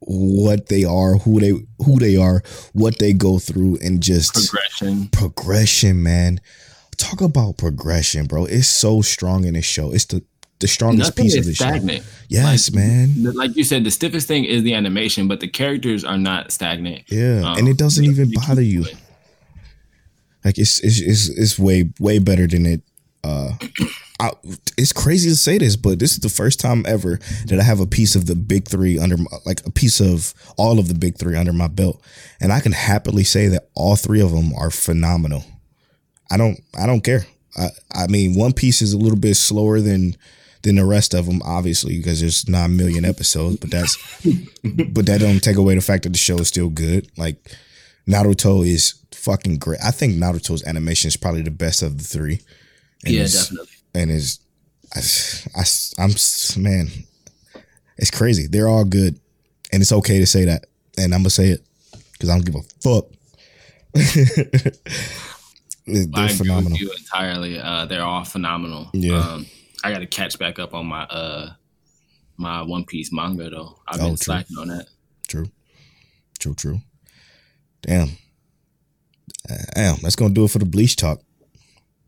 what they are, who they who they are, what they go through, and just Progression. progression, man. Talk about progression, bro. It's so strong in this show. It's the the strongest Nothing piece of is the show. stagnant. Yes, Like, man. Like you said, the stiffest thing is the animation, but the characters are not stagnant. Yeah, Um, and it doesn't even bother you. going. Like it's it's it's, it's way way better than it. Uh, I, it's crazy to say this, but this is the first time ever that I have a piece of the big three under, my, like a piece of all of the big three under my belt, and I can happily say that all three of them are phenomenal. I don't I don't care. I I mean, One Piece is a little bit slower than than the rest of them, obviously, because there's nine million episodes. But that's but that don't take away the fact that the show is still good. Like Naruto is fucking great. I think Naruto's animation is probably the best of the three. And Yeah, it's- definitely. And is I, I, I'm man, It's crazy. They're all good, and it's okay to say that. And I'm gonna say it because I don't give a fuck. They're I agree phenomenal. with you entirely. Uh, they're all phenomenal. Yeah. Um, I got to catch back up on my uh my One Piece manga though. I've Oh, been true. slacking on that. True, true, true. Damn, damn. That's gonna do it for the bleach talk.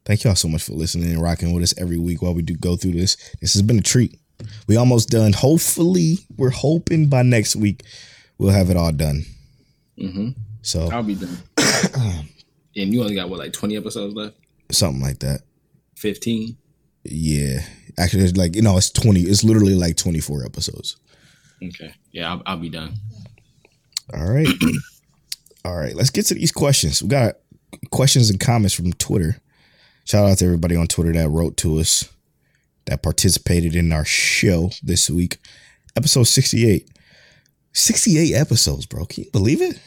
Thank y'all so much for listening and rocking with us every week while we do go through this. This has been a treat. We almost done. Hopefully, we're hoping by next week we'll have it all done. hmm So I'll be done. and you only got what like twenty episodes left? something like that. Fifteen. Yeah, actually, it's like you know, it's twenty. It's literally like twenty four episodes. Okay. Yeah, I'll, I'll be done. All right, all right. Let's get to these questions. We got questions and comments from Twitter. Shout out to everybody on Twitter that wrote to us, that participated in our show this week, episode sixty eight. 68 episodes, bro. Can you believe it?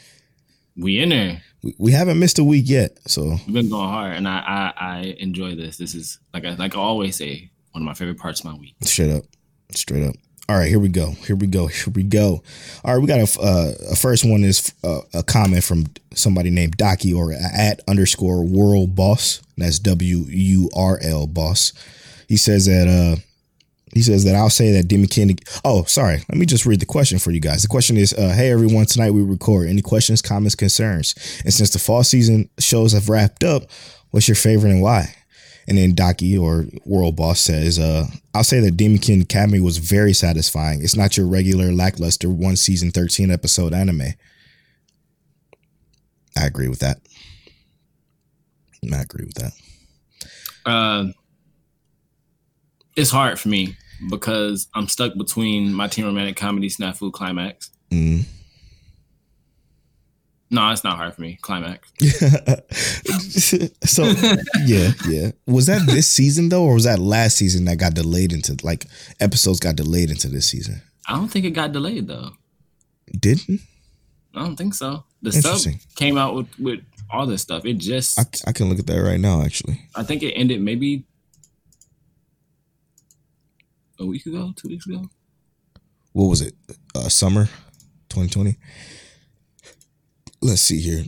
We in there. We, we haven't missed a week yet. So We've been going hard, and I I, I enjoy this. This is like I like I always say, one of my favorite parts of my week. Straight up, straight up. All right, here we go. Here we go. Here we go. All right, we got a, uh, a first one is uh, a comment from somebody named Docky or at underscore World Boss. That's W U R L Boss. He says that uh, he says that I'll say that Demi King. Oh, sorry. Let me just read the question for you guys. The question is, uh, "Hey everyone, tonight we record. Any questions, comments, concerns? And since the fall season shows have wrapped up, what's your favorite and why?" And then Daki or World Boss says, uh, I'll say that Demon King Academy was very satisfying. It's not your regular lackluster one season, 13 episode anime. I agree with that. I agree with that. Uh, it's hard for me because I'm stuck between my teen romantic comedy Snafu Climax. Mm. No, it's not hard for me. Climax. so yeah, yeah. Was that this season though, or was that last season that got delayed into like episodes got delayed into this season? I don't think it got delayed though. Didn't I don't think so. The stuff came out with, with all this stuff. It just, I, I, I can look at that right now actually. I think it ended maybe a week ago, two weeks ago. what was it? Uh, summer 2020. Let's see here.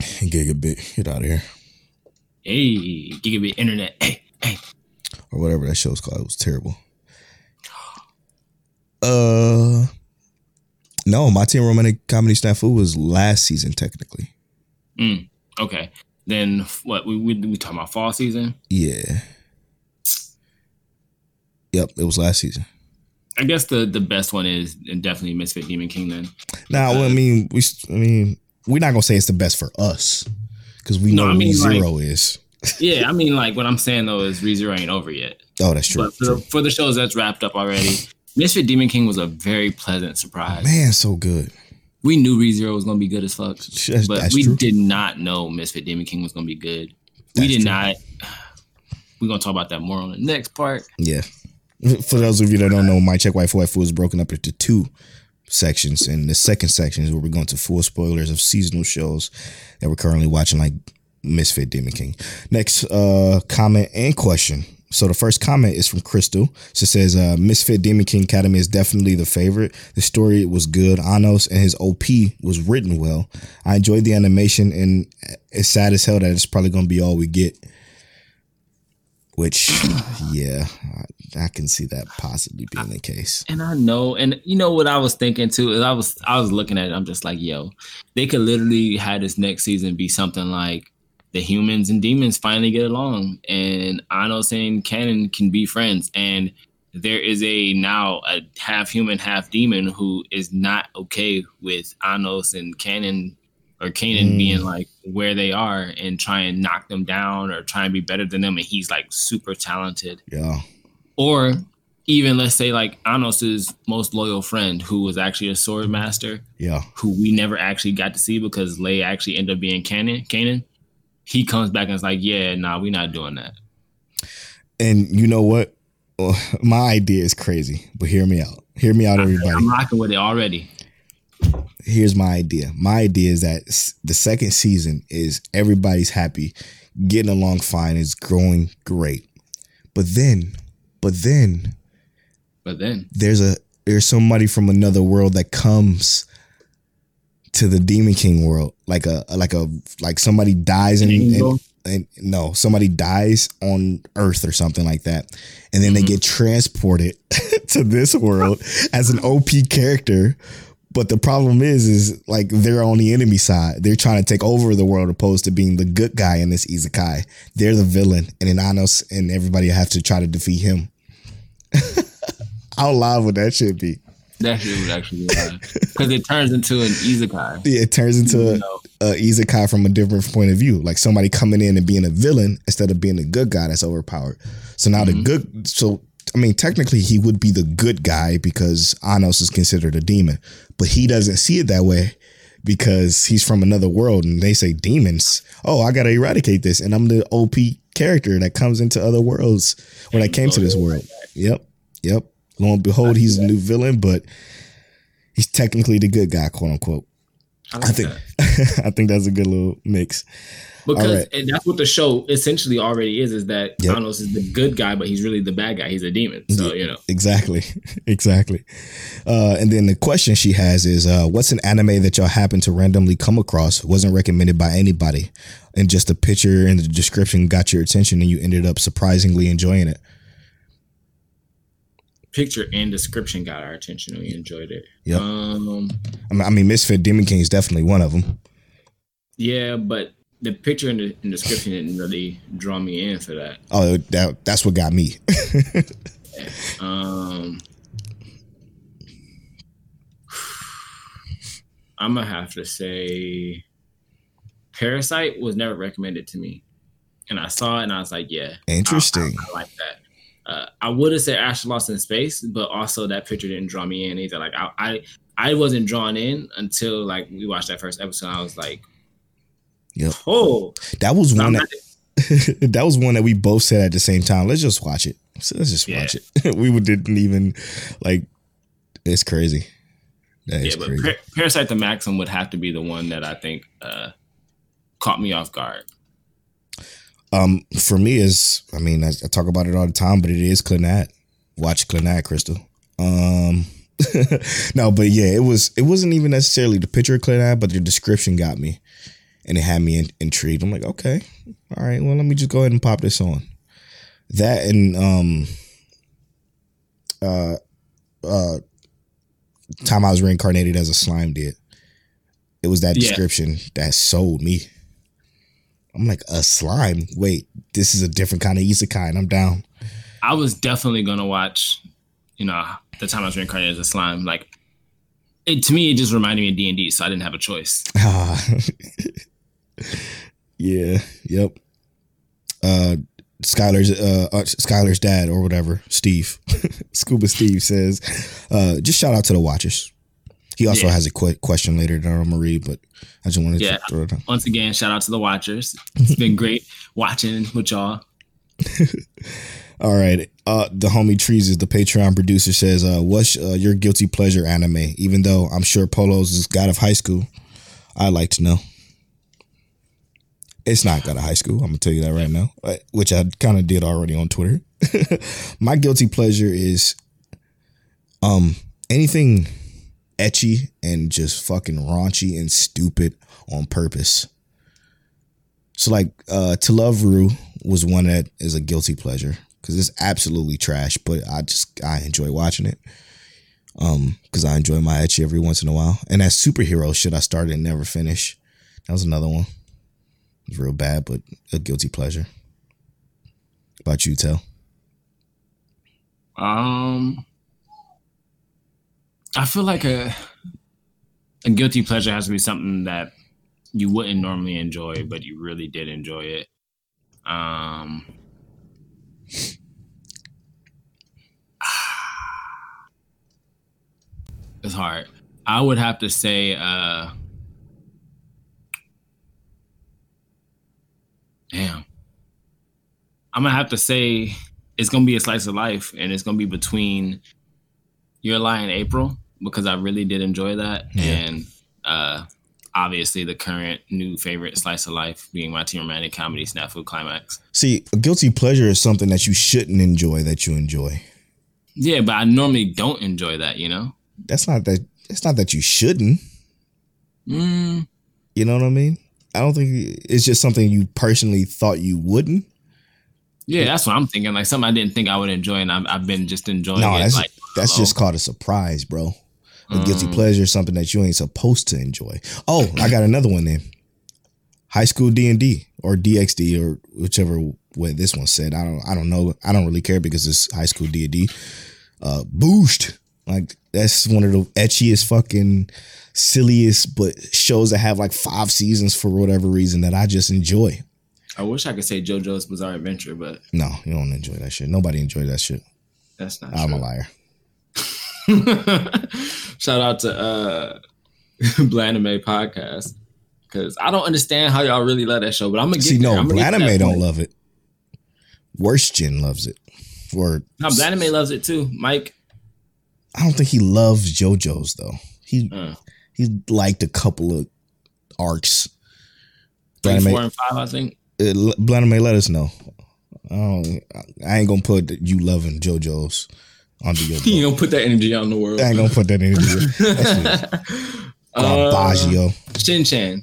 Gibiate, get out of here, Hey, gigabit internet. Hey, hey. or whatever that show's called. It was terrible. Uh, no, my teen romantic comedy snafu was last season technically. Mm, okay. Then what? We we we talking about fall season? Yeah. Yep, it was last season. I guess the the best one is definitely Misfit Demon King. Then Now, well, I uh, mean, we, I mean, we're not gonna say it's the best for us because we No, know I mean, what like- zero is. yeah, I mean like what I'm saying though is ReZero ain't over yet. Oh, that's true. But for, true. the, for the shows that's wrapped up already, Misfit Demon King was a very pleasant surprise. Man, so good. We knew ReZero was gonna be good as fuck, That's- but that's we true. did not know Misfit Demon King was gonna be good. we did true. not. We're gonna talk about that more on the next part. Yeah. For those of you that don't know, my check white food is broken up into two sections. And the second section is where we're going to full spoilers of seasonal shows that we're currently watching, like Misfit Demon King. Next uh comment and question. So the first comment is from Crystal. She says, uh, Misfit Demon King Academy is definitely the favorite. The story was good. Anos and his OP was written well. I enjoyed the animation and it's sad as hell that it's probably gonna be all we get. Which, yeah, I, I can see that possibly being the case. And I know, and you know what I was thinking too is I was I was looking at it. I'm just like, yo, they could literally have this next season be something like the humans and demons finally get along, and Anos and Canon can be friends, and there is a now a half human, half demon who is not okay with Anos and Canon or Kanan Mm. being like where they are and try and knock them down or try and be better than them, and he's like super talented Yeah. or even let's say like Anos's most loyal friend, who was actually a sword master, Yeah. who we never actually got to see because Lay actually ended up being Canon. Kanan. He comes back and is like, "Yeah, nah, we're not doing that." And you know what? Well, my idea is crazy, but hear me out. Hear me out, everybody. I'm rocking with it already. Here's my idea. My idea is that the second season is everybody's happy, getting along fine, is growing great. But then, but then, But then there's a there's somebody from another world that comes to the Demon King world, like a like a like somebody dies in, in and no, somebody dies on Earth or something like that, and then mm-hmm. they get transported to this world as an OP character. But the problem is, is like they're on the enemy side. They're trying to take over the world, opposed to being the good guy in this isekai. They're the villain, and then Anos and everybody have to try to defeat him. How live would that shit be? That shit would actually be live because it turns into an isekai. Yeah, it turns into a, a isekai from a different point of view, like somebody coming in and being a villain instead of being a good guy that's overpowered. So now mm-hmm. the good, so I mean, technically he would be the good guy because Anos is considered a demon, but he doesn't see it that way because he's from another world and they say demons. Oh, I gotta eradicate this, and I'm the OP character that comes into other worlds when I came to this world. Yep, yep. Lo and behold, he's a new villain, but he's technically the good guy, quote unquote. I, like I think I think that's a good little mix. Because right. and that's what the show essentially already is: is that yep. Thanos is the good guy, but he's really the bad guy. He's a demon. So you know exactly, exactly. Uh, and then the question she has is, uh, "What's an anime that y'all happen to randomly come across? Wasn't recommended by anybody, and just a picture and the description got your attention, and you ended up surprisingly enjoying it." picture and description got our attention and we enjoyed it. Yeah. Um, I mean, Misfit Demon King is definitely one of them. Yeah, but the picture and the and description didn't really draw me in for that. Oh, that that's what got me. um, I'm gonna have to say, Parasyte was never recommended to me, and I saw it and I was like, yeah, interesting. I, I, I like that uh, I would have said Astra Lost in Space, but also that picture didn't draw me in either. Like I, I, I wasn't drawn in until like we watched that first episode. I was like, "Yep, oh, that was one that, that was one that we both said at the same time. Let's just watch it. So let's just watch yeah. it. we didn't even like. It's crazy. That yeah, but crazy. Par- Parasyte the Maxim would have to be the one that I think uh, caught me off guard. Um, for me is, I mean, I, I, talk about it all the time, but it is Clannad. Watch Clannad, Crystal. Um, no, but yeah, it was. It wasn't even necessarily the picture of Clannad, but the description got me, and it had me in, intrigued. I'm like, okay, all right, well, let me just go ahead and pop this on. That and um, uh, uh, time I was reincarnated as a slime did. It was that yeah. description that sold me. I'm like a slime. Wait, this is a different kind of isekai, and I'm down. I was definitely gonna watch. You know, the time I was reincarnated as a slime. Like, it to me, it just reminded me of D and D, so I didn't have a choice. yeah. Yep. Uh, Skylar's uh, uh, Skylar's dad or whatever, Steve, Scuba Steve says, uh, just shout out to the watchers. He also yeah. has a quick question later that I'm read, but I just wanted yeah. to throw it on. Once again, shout out to the watchers. It's been great watching with y'all. All right. Uh, the homie Trees is the Patreon producer says, uh, what's uh, your guilty pleasure anime? Even though I'm sure Polo's is God of High School, I'd like to know. It's not God of High School. I'm gonna tell you that right now, which I kind of did already on Twitter. My guilty pleasure is um anything ecchi and just fucking raunchy and stupid on purpose. So like uh To Love Ru was one that is a guilty pleasure because it's absolutely trash, but I just I enjoy watching it. Um, because I enjoy my ecchi every once in a while. And that superhero shit I started and never finished. That was another one. It was real bad, but a guilty pleasure. About you, Tell? Um I feel like a a guilty pleasure has to be something that you wouldn't normally enjoy, but you really did enjoy it. Um, it's hard. I would have to say, uh, damn, I'm gonna have to say it's gonna be a slice of life, and it's gonna be between Your Lie in April because I really did enjoy that. Yeah. And uh, obviously, the current new favorite slice of life being my teen romantic comedy Snafu Climax. See, a guilty pleasure is something that you shouldn't enjoy that you enjoy. Yeah, but I normally don't enjoy that. You know. That's not that. It's not that you shouldn't. Mm, You know what I mean? I don't think it's just something you personally thought you wouldn't. yeah, that's what I'm thinking. Like something I didn't think I would enjoy, and I've, I've been just enjoying No, it. that's like, that's hello. just called a surprise, bro. A guilty Mm. pleasure, something that you ain't supposed to enjoy. Oh, I got another one then. High school D and D or DxD or whichever way this one said. I don't I don't know. I don't really care because it's high school D and D. Uh Boost. Like that's one of the ecchiest fucking silliest but shows that have like five seasons for whatever reason that I just enjoy. I wish I could say JoJo's Bizarre Adventure, but No, you don't enjoy that shit. Nobody enjoy that shit. that's not I'm a liar. Shout out to uh Blanime podcast. Cause I don't understand how y'all really love that show, but I'm gonna get See, there. no, I'm gonna get to that Blanime don't point. love it. Worst Gen loves it. Or No, Blanime loves it too. Mike, I don't think he loves JoJo's though. He uh, he liked a couple of arcs. three, Blanime, four, and five, I think. uh, Blanime, let us know. I, don't, I ain't gonna put you loving JoJo's under your You don't put that energy out in the world. I ain't gonna put that there. That's Uh, Garbaggio. Shin Chan.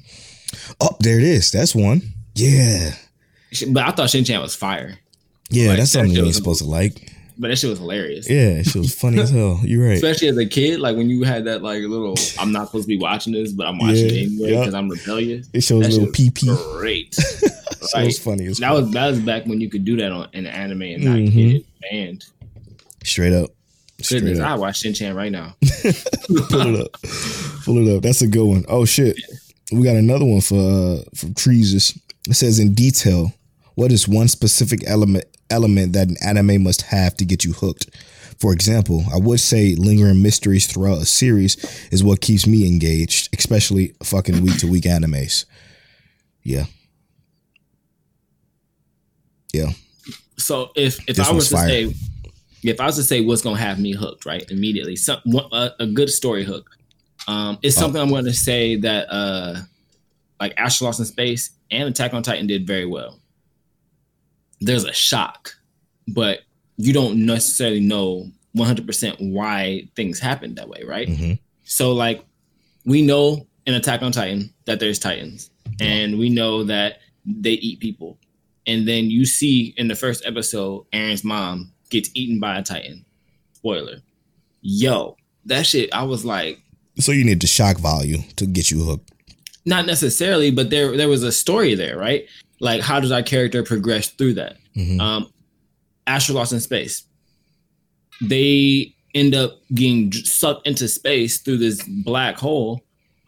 Oh, there it is. That's one. Yeah. But I thought Shin Chan was fire. Yeah, Like, that's that something you shit ain't supposed to like. But that shit was hilarious. Yeah, she was funny as hell. You're right. Especially as a kid, like when you had that like little I'm not supposed to be watching this, but I'm watching Yeah, it anyway because I'm rebellious. It shows That little PP. Great. That Like, was funny as that was that was back when you could do that on in anime and not Mhm. get banned. Straight up. Straight Goodness, up. I watch Shin Chan right now. Pull it up. Pull it up. That's a good one. Oh shit. We got another one for uh from Treesus. It says in detail, what is one specific element element that an anime must have to get you hooked? For example, I would say lingering mysteries throughout a series is what keeps me engaged, especially fucking week to week animes. Yeah. Yeah. So if if This I was to fire. say if I was to say what's gonna have me hooked, right, immediately, some a, a good story hook. Um, Oh. it's something I'm going to say that uh, like Astra Lost in Space and Attack on Titan did very well. There's a shock, but you don't necessarily know 100% why things happened that way, right? hmm So like we know in Attack on Titan that there's Titans, and we know that they eat people. And then you see in the first episode, Eren's mom gets eaten by a Titan. Spoiler. Yo, that shit, I was like, So you need the shock value to get you hooked. not necessarily, but there there was a story there, right? Like how does our character progress through that? Mhm. um, Astra Lost in Space. They end up getting sucked into space through this black hole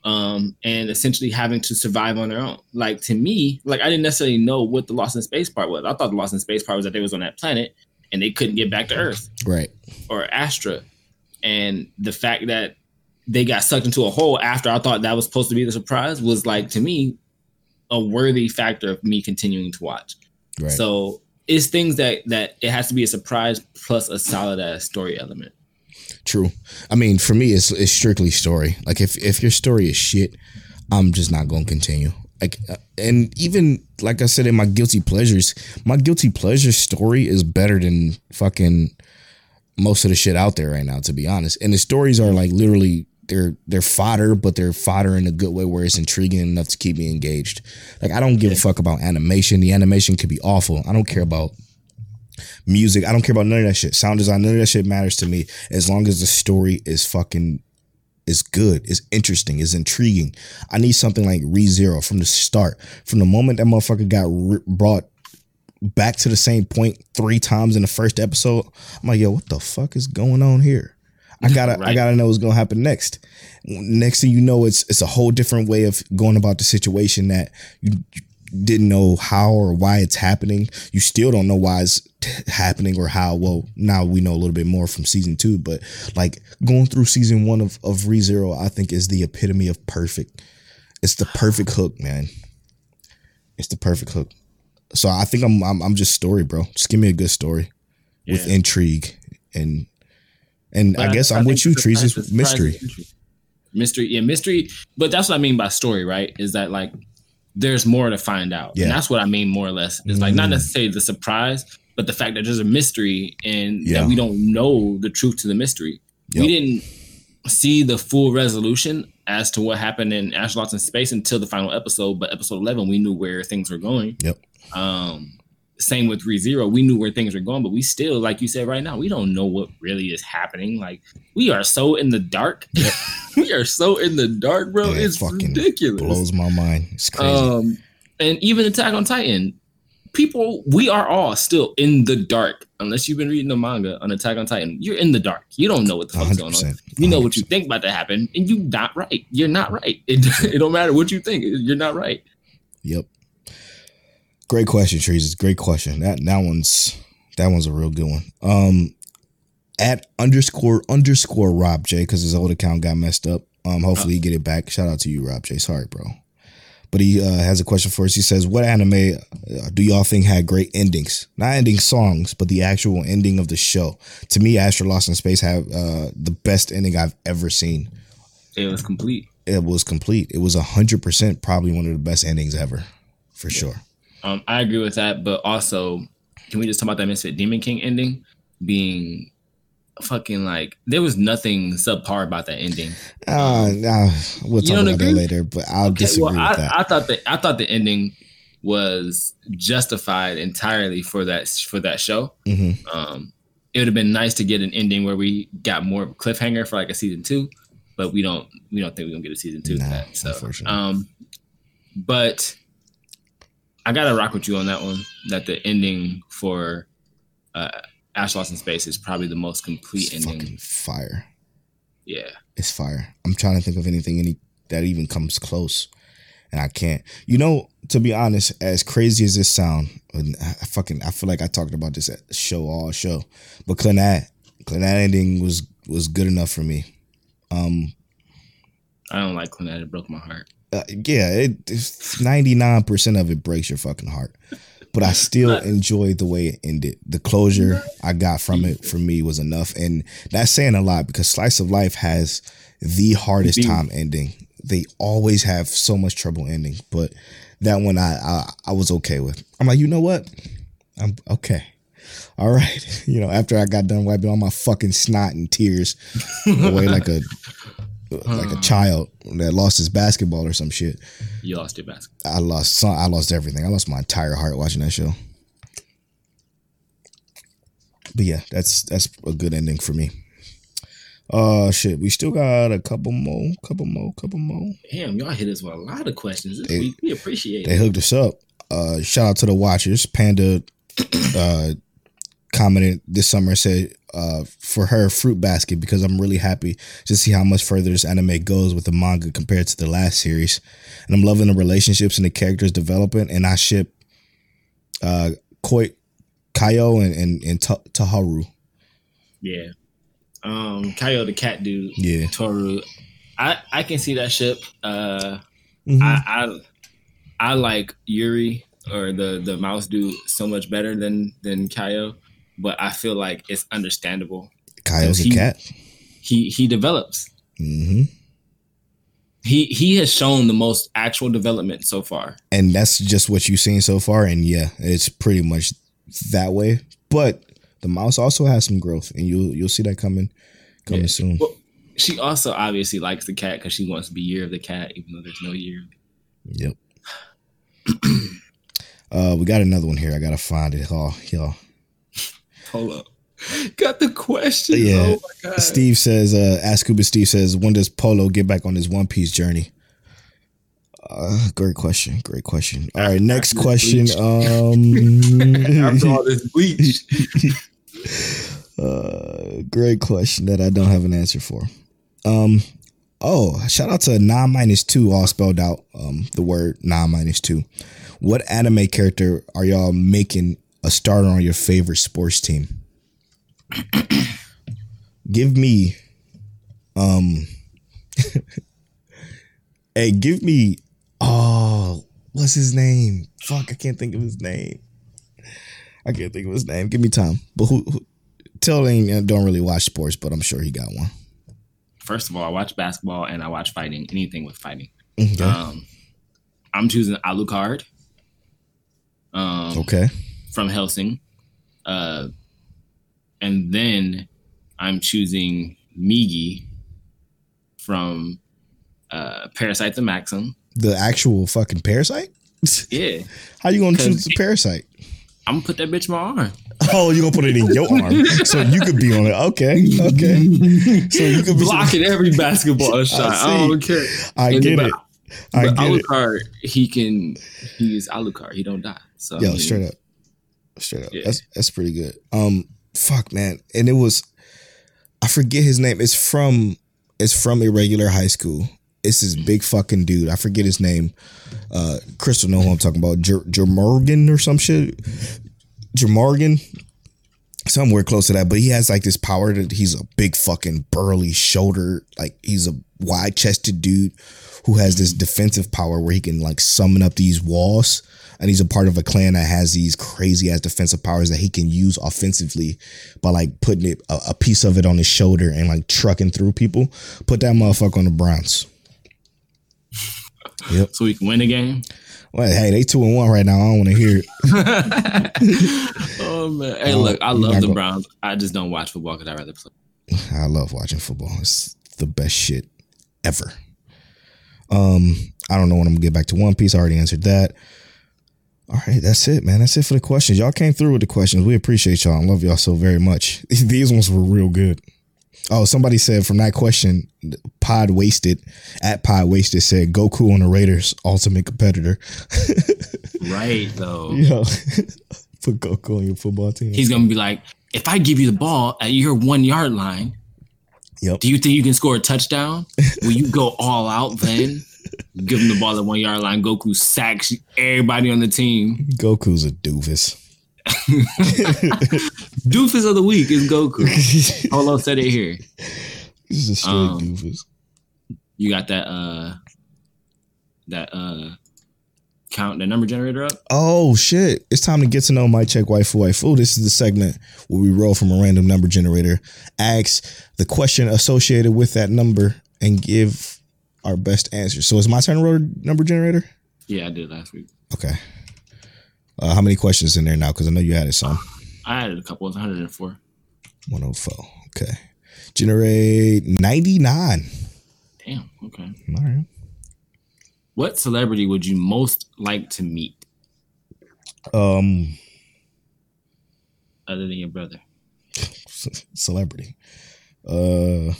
um, and essentially having to survive on their own. Like to me, like I didn't necessarily know what the Lost in Space part was. I thought the Lost in Space part was that they was on that planet and they couldn't get back to Earth Right. or Astra. And the fact that they got sucked into a hole after I thought that was supposed to be the surprise was like to me a worthy factor of me continuing to watch. Right. So it's things that that it has to be a surprise plus a solid ass story element. True. I mean, for me, it's it's strictly story. Like if if your story is shit, I'm just not going to continue. Like, uh, and even like I said in my guilty pleasures, my guilty pleasure story is better than fucking most of the shit out there right now. To be honest, and the stories are like literally they're they're fodder, but they're fodder in a good way where it's intriguing enough to keep me engaged. Like I don't give a fuck about animation. The animation could be awful. I don't care about music. I don't care about none of that shit. Sound design, none of that shit matters to me as long as the story is fucking is good, is interesting, is intriguing. I need something like ReZero from the start. From the moment that motherfucker got re- brought back to the same point three times in the first episode, I'm like, yo, what the fuck is going on here? I gotta, I gotta know what's gonna happen next. Next thing you know, it's it's a whole different way of going about the situation that you didn't know how or why it's happening. You still don't know why it's t- happening or how. Well, now we know a little bit more from season two, but like going through season one of of ReZero, I think is the epitome of perfect. It's the perfect hook, man. It's the perfect hook. So I think I'm I'm, I'm just story, bro. Just give me a good story with intrigue and and But I guess I'm think with you, Trees. It's mystery. Mystery, yeah, mystery. But that's what I mean by story, right? Is that like there's more to find out, Yeah. and that's what I mean more or less. It's like not Mm. necessarily the surprise, but the fact that there's a mystery and Yeah. that we don't know the truth to the mystery. Yep. We didn't see the full resolution as to what happened in Astra Lost in Space until the final episode, but episode 11, we knew where things were going. Yep. Um, same with ReZero, we knew where things were going, but we still, like you said right now, we don't know what really is happening. Like, we are so in the dark. we are so in the dark, bro. Yeah, it's fucking ridiculous. Blows my mind. It's crazy. Um, and even Attack on Titan, people, we are all still in the dark. Unless you've been reading the manga on Attack on Titan, you're in the dark. You don't know what the fuck's going on. 100%. You know what you think about to happen, and you not right. You're not right. It, it don't matter what you think. You're not right. Yep. Great question, Trees. Great question. That that one's that one's a real good one. Um, at underscore underscore Rob J because his old account got messed up. Um, hopefully he get it back. Shout out to you, Rob J. Sorry, bro. But he uh, has a question for us. He says, "What anime uh, do y'all think had great endings? Not ending songs, but the actual ending of the show. To me, Astra Lost in Space have uh, the best ending I've ever seen. It was complete. It was complete. It was hundred percent probably one of the best endings ever, for sure. Um, I agree with that, but also, can we just talk about that Misfit Demon King ending being fucking like there was nothing subpar about that ending. Uh, we'll talk about that later, but I'll disagree well, I, with that. I thought that I thought the ending was justified entirely for that for that show. hmm Um, it would have been nice to get an ending where we got more cliffhanger for like a season two, but we don't we don't think we're gonna get a season two. Nah, that, so um, but I gotta rock with you on that one. That the ending for uh, Ash Lost in Space is probably the most complete It's ending. fire. Yeah, It's fire. I'm trying to think of anything any that even comes close, and I can't. You know, to be honest, as crazy as this sound, I I fucking I feel like I talked about this at show all show, but Clannad, Clannad ending was was good enough for me. Um, I don't like that. It broke my heart. Uh, yeah, it ninety nine percent of it breaks your fucking heart, but I still enjoyed the way it ended. The closure I got from it for me was enough, and that's saying a lot because Slice of Life has the hardest time ending. They always have so much trouble ending, but that one I I, I was okay with. I'm like, you know what? I'm okay. All right, you know, after I got done wiping all my fucking snot and tears away like a like a child that lost his basketball or some shit. You lost your basket. I lost some, I lost everything. I lost my entire heart watching that show. But yeah, that's that's a good ending for me. Uh shit, we still got a couple more, couple more, couple more. Damn, y'all hit us with a lot of questions this They- week. We appreciate They it. They hooked us up. Uh shout out to the watchers. Panda uh commented this summer said uh for her fruit basket because I'm really happy to see how much further this anime goes with the manga compared to the last series. And I'm loving the relationships and the characters developing and I ship uh Koi Kyo and and, and Ta- Taharu. Yeah. Um, Kyo the cat dude, Yeah. Toru. I I can see that ship. Uh, Mhm. I I I like Yuri or the the mouse dude so much better than than Kyo, but I feel like it's understandable. A he- cat. He he develops. hmm He he has shown the most actual development so far. and that's just what you've seen so far. And yeah, it's pretty much that way. But the mouse also has some growth, and you'll you'll see that coming coming Yeah. soon. Well, she also obviously likes the cat because she wants to be year of the cat, even though there's no year. Yep. uh, we got another one here. I gotta find it. Oh, y'all. Hold up. Got the question. Yeah. Oh my god. Steve says, uh, Ask Scuba Steve says, when does Polo get back on his One Piece journey? Uh, great question. Great question. All right, next After question. Um, After all this bleach. uh, great question that I don't have an answer for. Um, oh, shout out to nine minus two, all spelled out. Um, the word nine minus two. What anime character are y'all making a starter on your favorite sports team? give me, um, hey, give me. Oh, what's his name? Fuck, I can't think of his name. I can't think of his name. Give me time. But who? who Telling uh, don't really watch sports, but I'm sure he got one. First of all, I watch basketball and I watch fighting. Anything with fighting. Okay. Um, I'm choosing Alucard. Um, okay. From Hellsing. Uh, and then I'm choosing Migi from uh, Parasyte the Maxim. The actual fucking parasite. Yeah, How you gonna choose the parasite? I'm gonna put that bitch in my arm. Oh, you gonna put it in your arm so you could be on it? Okay, okay. So you could be blocking every basketball shot. I, see. don't care. I And get it. I but get it. Alucard, he can. He is Alucard. He don't die. So I mean, straight up, straight up. Yeah. That's that's pretty good. Um, fuck, man, and it was, I forget his name. It's from it's from irregular high school. It's this big fucking dude. I forget his name. Uh, Crystal know who I'm talking about. Jer- Jermorgan or some shit. Jermorgan. Somewhere close to that, but he has like this power that he's a big fucking burly shoulder, like he's a wide chested dude who has this defensive power where he can like summon up these walls and he's a part of a clan that has these crazy ass defensive powers that he can use offensively by like putting it a, a piece of it on his shoulder and like trucking through people. Put that motherfucker on the Browns. Yep. so we can win the game. Well, hey, they two and one right now. I don't want to hear it. oh man! Hey, Uh, look, I love the Browns. I just don't watch football because I rather play. I love watching football. It's the best shit ever. Um, I don't know when I'm gonna get back to One Piece. I already answered that. All right, that's it, man. That's it for the questions. Y'all came through with the questions. We appreciate y'all and love y'all so very much. These ones were real good. Oh, somebody said from that question, Pod Wasted at Pod Wasted said Goku on the Raiders, ultimate competitor. Right though, Yo, put Goku on your football team. he's gonna be like, if I give you the ball at your one yard line, Yep. do you think you can score a touchdown? Will you go all out then? Give him the ball at one yard line. Goku sacks everybody on the team. Goku's a doofus. Doofus of the week is Goku. Polo said it here. He's a straight Um, doofus. You got that uh that uh count the number generator up? Oh shit! It's time to get to know my check waifu waifu. This is the segment where we roll from a random number generator, ask the question associated with that number, and give our best answer. So it's my turn to roll number generator. Yeah, I did last week. Okay. Uh, how many questions in there now? Because I know you had it some. I added a couple. It's 104. 104. Okay. Generate 99. Damn. Okay. All right. What celebrity would you most like to meet Um, other than your brother? celebrity. Uh,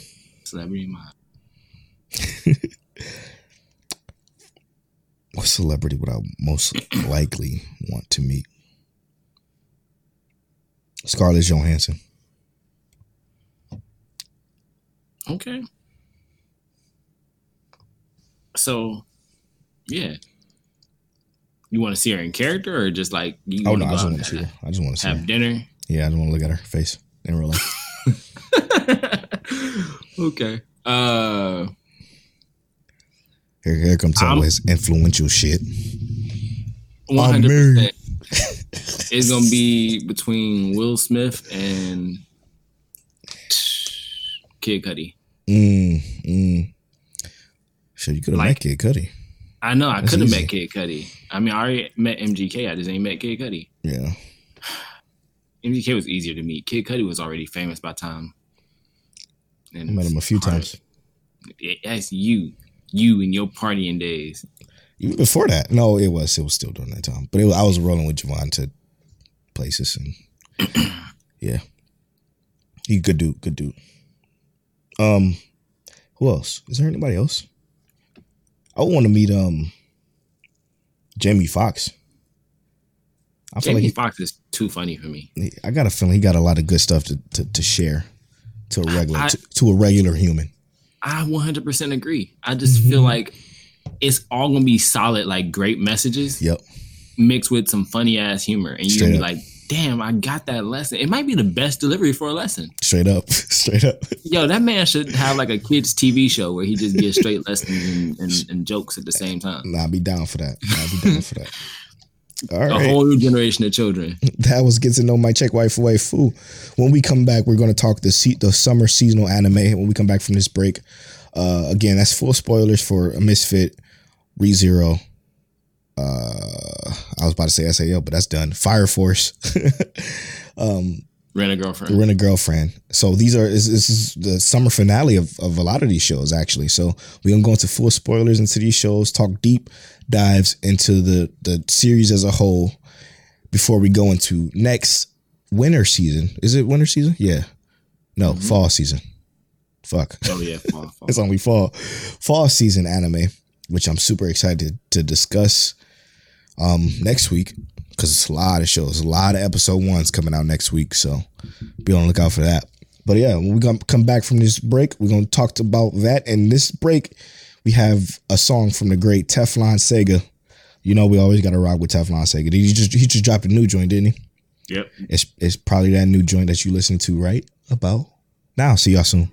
Celebrity mine. what celebrity would I most likely want to meet? Scarlett Johansson. Okay. So, yeah. You want to see her in character, or just like you Oh no, I just want to see her. I just want to see have her. dinner? Yeah, I just want to look at her face in real life. okay. Uh, Here, here comes I'm- his influential shit. One hundred percent. It's gonna be between Will Smith and Kid Cudi. Mm, mm. Shit, you could have Like- met Kid Cudi. I know I could have met Kid Cudi. I mean, I already met MGK. I just ain't met Kid Cudi. Yeah. MGK was easier to meet. Kid Cudi was already famous by time. And I met him a few times. That's you, you in your partying days. Even before that. No, it was. It was still during that time. But it, I was rolling with Javon to places and yeah. He good dude, good dude. Um who else? Is there anybody else? I want to meet um Jamie Foxx. I feel Jamie like Foxx is too funny for me. I got a feeling he got a lot of good stuff to, to, to share to a regular I- to, to a regular human. I 100% agree. I just Mm-hmm. feel like it's all gonna be solid, like great messages Yep. mixed with some funny ass humor, and you're be up. like, "Damn, I got that lesson." It might be the best delivery for a lesson. Straight up. Straight up. Yo, that man should have like a kids TV show where he just gives straight lessons and, and, and jokes at the same time. Nah, I'll be down for that. I'll be down for that. All A whole new generation of children. that was get to know my check waifu waifu. When we come back, we're going to talk the se- the summer seasonal anime. When we come back from this break, uh, again, that's full spoilers for a Misfit, ReZero. Uh, I was about to say SAO, but that's done. Fire Force, Um, Rent a girlfriend. Rent a girlfriend. So these are this, this is the summer finale of, of a lot of these shows actually. So we're gonna go into full spoilers into these shows, talk deep dives into the the series as a whole before we go into next winter season. Is it winter season? Yeah. No, fall season. Fuck. Oh yeah, fall, fall. It's only fall fall season anime, which I'm super excited to discuss um next week because it's a lot of shows, a lot of episode ones coming out next week. So be on the lookout for that. But yeah, when we come back from this break, we're gonna talk about that. And this break, we have a song from the great Teflon Sega. You know, we always gotta rock with Teflon Sega. He just he just dropped a new joint, didn't he? Yep. It's it's probably that new joint that you listen to right about now. See y'all soon.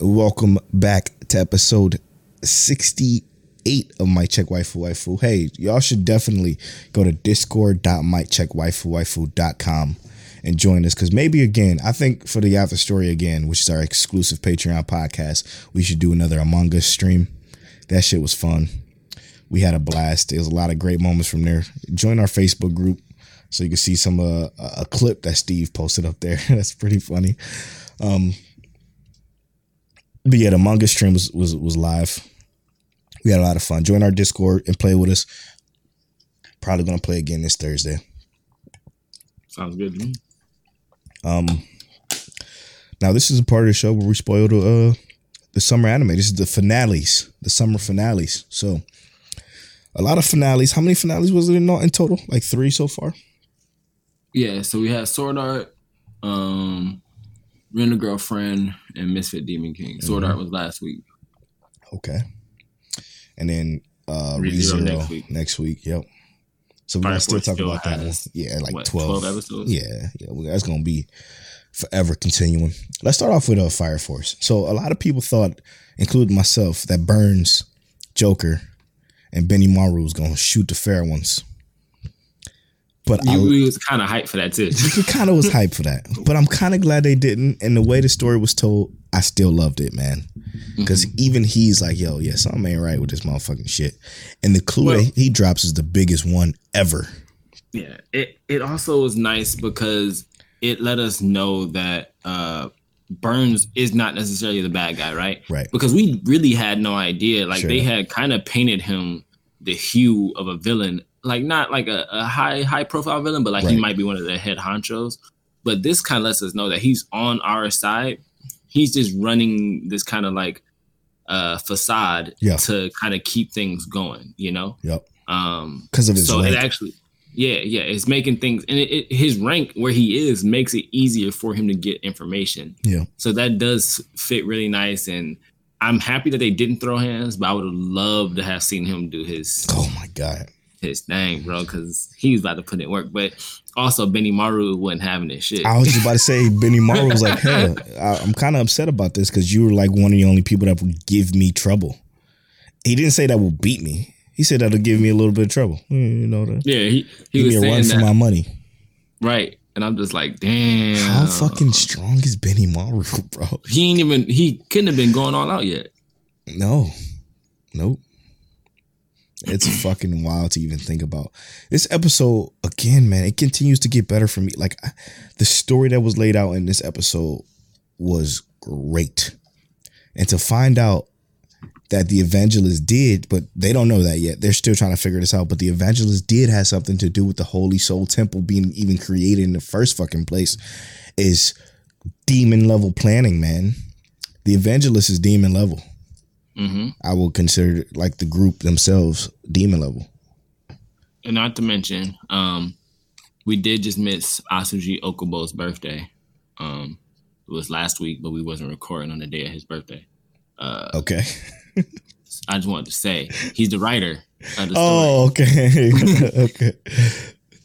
Welcome back to episode 68 of My Check Waifu Waifu. Hey, y'all should definitely go to discord.mycheckwaifuwaifu.com and join us because maybe again, I think for the After Story again, which is our exclusive Patreon podcast, we should do another Among Us stream. That shit was fun. We had a blast. There was a lot of great moments from there. Join our Facebook group. So you can see some uh, a clip that Steve posted up there. That's pretty funny. Um, but yeah, the Among Us stream was was was live. We had a lot of fun. Join our Discord and play with us. Probably gonna play again this Thursday. Sounds good to me. Um, now this is a part of the show where we spoil the uh, the summer anime. This is the finales, the summer finales. So a lot of finales. How many finales was it in, in total? Like three so far. Yeah, so we had Sword Art, um, Rent a Girlfriend, and Misfit Demon King. Sword Mm-hmm. Art was last week. Okay. And then uh ReZero ReZero next week. next week. Yep. So we're gonna still talk still about that one. Yeah, like what, 12. 12 episodes? Yeah, yeah. Well, that's gonna be forever continuing. Let's start off with uh, Fire Force. So a lot of people thought, including myself, that Burns, Joker, and Benimaru was gonna shoot the fair ones. But I, You, we was kind of hyped for that too. kind of was hyped for that. But I'm kind of glad they didn't. And the way the story was told, I still loved it, man. Because even he's like, yo, yeah, something ain't right with this motherfucking shit. And the clue Well- that he drops is the biggest one ever. Yeah, it it also was nice because it let us know that uh Burns is not necessarily the bad guy, right? Right. Because we really had no idea. Like Sure. they had kind of painted him the hue of a villain, like not like a, a high high profile villain, but like he might be one of the head honchos. But this kind of lets us know that he's on our side. He's just running this kind of like uh facade Yeah. to kind of keep things going, you know? Yep. Um Because of his so rank. it actually yeah yeah it's making things and it, it, his rank where he is makes it easier for him to get information yeah. so that does fit really nice and i'm happy that they didn't throw hands but i would have loved to have seen him do his Oh my God. His thing bro because he was about to put in work but also benimaru wasn't having this shit I was just about to say, Benimaru was like, hey, I, I'm kind of upset about this because you were like one of the only people that would give me trouble. He didn't say that will beat me. He said that'll give me a little bit of trouble. You know, that. yeah he, he Give was me a run for that my money. right and i'm just like damn How fucking strong is Benimaru, bro? he ain't even he couldn't have been going all out yet No, nope. It's fucking wild to even think about. This episode again, man. It continues to get better for me. Like I, the story that was laid out in this episode was great, and to find out that the evangelist did, but they don't know that yet. They're still trying to figure this out. But the evangelist did have something to do with the Holy Sol Temple being even created in the first fucking place. Is demon level planning, man. The evangelist is demon level. Hmm I will consider like the group themselves demon level. And not to mention, um, we did just miss Atsushi Ohkubo's birthday. Um, it was last week, but we wasn't recording on the day of his birthday. Uh, Okay. I just wanted to say he's the writer of the story. Oh, okay. okay.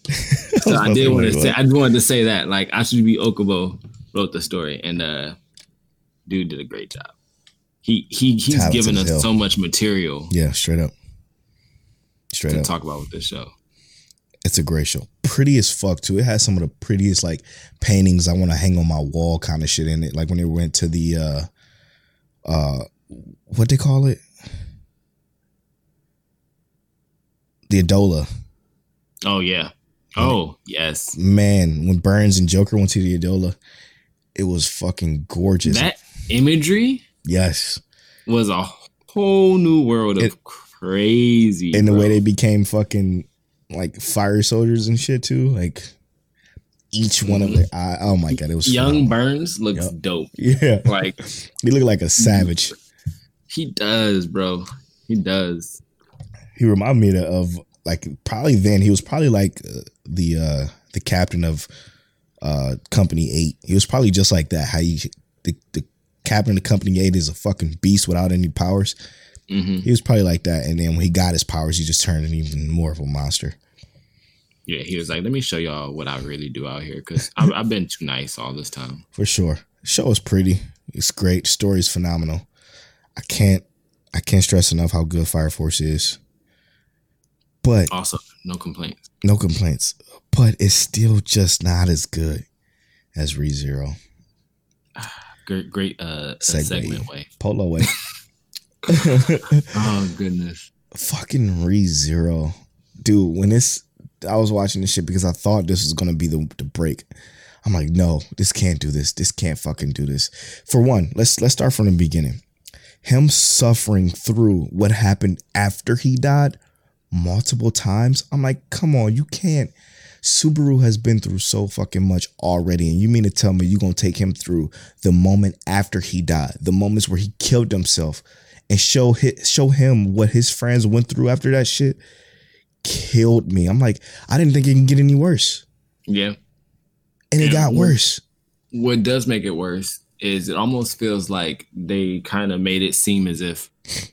so I did want to say? I just wanted to say that like Atsushi Ohkubo wrote the story, and uh, dude did a great job. He he he's given us hell. so much material Yeah, straight up. Straight to up. talk about with this show. It's a great show. Pretty as fuck too. It has some of the prettiest like paintings I want to hang on my wall kind of shit in it. Like when they went to the uh uh what they call it? The Adolla. Oh yeah. Oh yes. Man, when Burns and Joker went to the Adolla, it was fucking gorgeous. That imagery yes. was a whole new world of It- crazy. and the bro. way they became fucking like fire soldiers and shit too. Like each one of their eye. Oh my god, it was young phenomenal. Burns looks Yep. dope. Yeah, Like he looked like a savage. he does, bro. He does. He reminded me of like probably then he was probably like uh, the uh the captain of uh Company Eight. He was probably just like that. How you the the captain of Company Eight is a fucking beast without any powers. hmm He was probably like that, and then when he got his powers, he just turned even more of a monster. Yeah, he was like, "Let me show y'all what I really do out here," because I've, I've been too nice all this time. for sure. The show is pretty. It's great. Story is phenomenal. I can't I can't stress enough how good Fire Force is. But Also, no complaints. no complaints. But it's still just not as good as ReZero. Great, great uh, Segue. segment way. Polo way. Oh goodness. Fucking ReZero. Dude, when this, I was watching this shit because I thought this was gonna be the, the break. I'm like, no, this can't do this. This can't fucking do this. For one, let's let's start from the beginning. Him suffering through what happened after he died multiple times. I'm like, come on, you can't. Subaru has been through so fucking much already, and you mean to tell me you're gonna take him through the moment after he died, the moments where he killed himself, and show hi- show him what his friends went through after that shit? Killed me. I'm like, I didn't think it can get any worse, Yeah. and it Yeah, got worse. What does make it worse is it almost feels like they kind of made it seem as if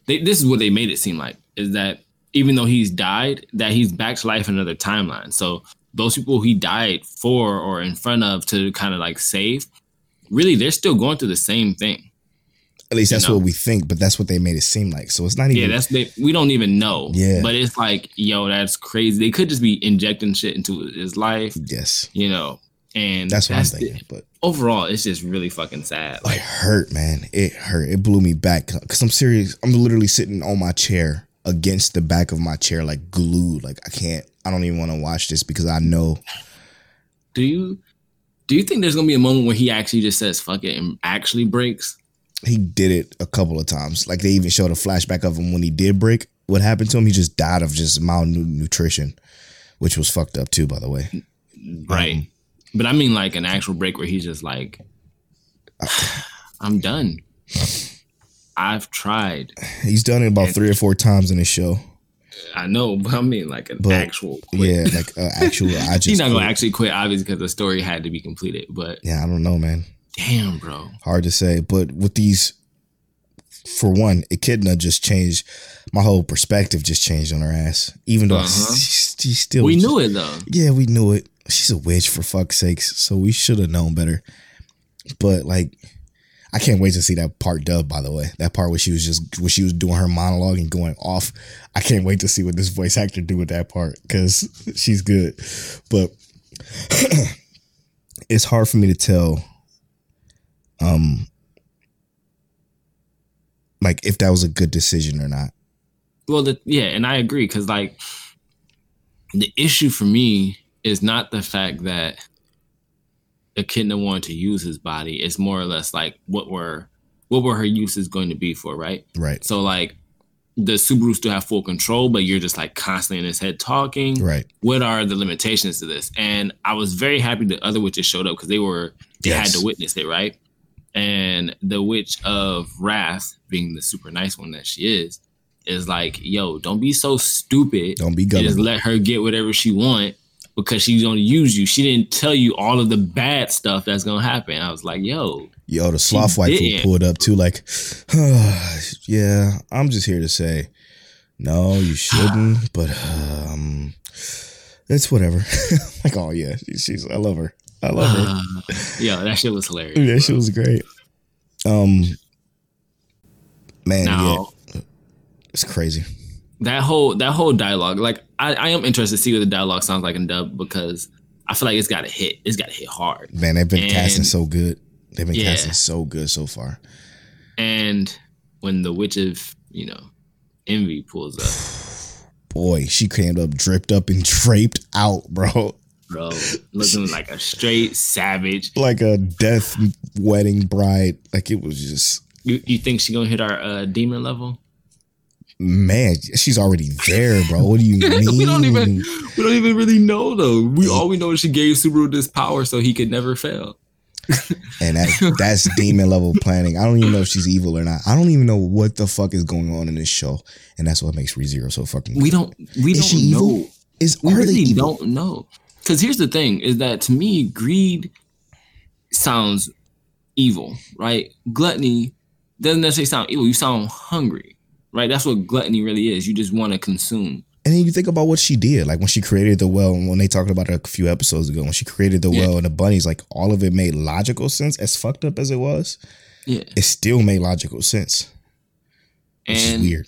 they, this is what they made it seem like is that even though he's died, that he's back to life in another timeline. So those people he died for or in front of to kind of like save, really they're still going through the same thing. At least that's know. what we think, but that's what they made it seem like. So it's not even. Yeah, that's they, we don't even know. Yeah. but it's like yo, that's crazy. They could just be injecting shit into his life, yes, you know. And that's what I'm the- thinking. But overall, it's just really fucking sad. it Like, hurt, man. It hurt. It blew me back because I'm serious. I'm literally sitting on my chair against the back of my chair, like glued. Like I can't. I don't even want to watch this because I know. do you do you think there's gonna be a moment where he actually just says fuck it and actually breaks? he did it a couple of times. Like they even showed a flashback of him when he did break. What happened to him? He just died of just malnutrition, which was fucked up too, by the way. Right. Um, but I mean like an actual break where he's just like I'm done. I've tried. He's done it about three or four times in his show. I know, but I mean like an But, actual quit. Yeah, like an actual. I just. He's not gonna quit. actually quit, obviously, because the story had to be completed. But Yeah, I don't know, man. damn, bro. Hard to say, but with these, for one, Echidna just changed my whole perspective. Just changed on her ass. Even though Uh-huh. she still, We knew it though. Yeah, we knew it. She's a witch for fuck's sakes. So we should have known better. But like, I can't wait to see that part dub. By the way, that part where she was just where she was doing her monologue and going off. I can't wait to see what this voice actor do with that part because she's good. But it's hard for me to tell. Um, like if that was a good decision or not. Well, the, yeah, and I agree because like the issue for me is not the fact that Echidna wanted to use his body. It's more or less like what were what were her uses going to be for, right? Right. So like the Subaru still have full control, but you're just like constantly in his head talking. Right. What are the limitations to this? And I was very happy the other witches showed up because they were they Yes. had to witness it, right? And the witch of wrath, being the super nice one that she is, is like, yo, don't be so stupid. Don't be and just let her get whatever she want because she's gonna use you. She didn't tell you all of the bad stuff that's gonna happen. I was like, yo, Yo, the sloth wife who pulled up too, like, yeah, I'm just here to say, no, you shouldn't, but um, it's whatever. like, oh yeah, she's, I love her, I love her. uh, yo, that shit was hilarious. that bro. shit was great. Um, man, now yeah, it's crazy. That whole that whole dialogue, like I, I am interested to see what the dialogue sounds like in dub because I feel like it's got to hit. It's got to hit hard. Man, they've been casting so good. They've been Yeah. casting so good so far. And when the witch of you know envy pulls up, Boy, she came up, dripped up, and draped out, bro. bro, looking like a straight savage. Like a death wedding bride. Like it was just You you think she gonna hit our uh, demon level? Man, she's already there, bro. What do you mean? we don't even we don't even really know though. We all we know is she gave Subaru this power so he could never fail. And that, that's demon level planning. I don't even know if she's evil or not. I don't even know what the fuck is going on in this show, and that's what makes ReZero so fucking. We don't we Is don't she evil? know. Is We really don't know. Because here's the thing: is that to me, greed sounds evil, right? Gluttony doesn't necessarily sound evil. You sound hungry, right? That's what gluttony really is. You just want to consume. And then you think about what she did, like when she created the well, and when they talked about it a few episodes ago, when she created the Yeah. well and the bunnies, like all of it made logical sense. As fucked up as it was, Yeah, it still made logical sense, which and is weird.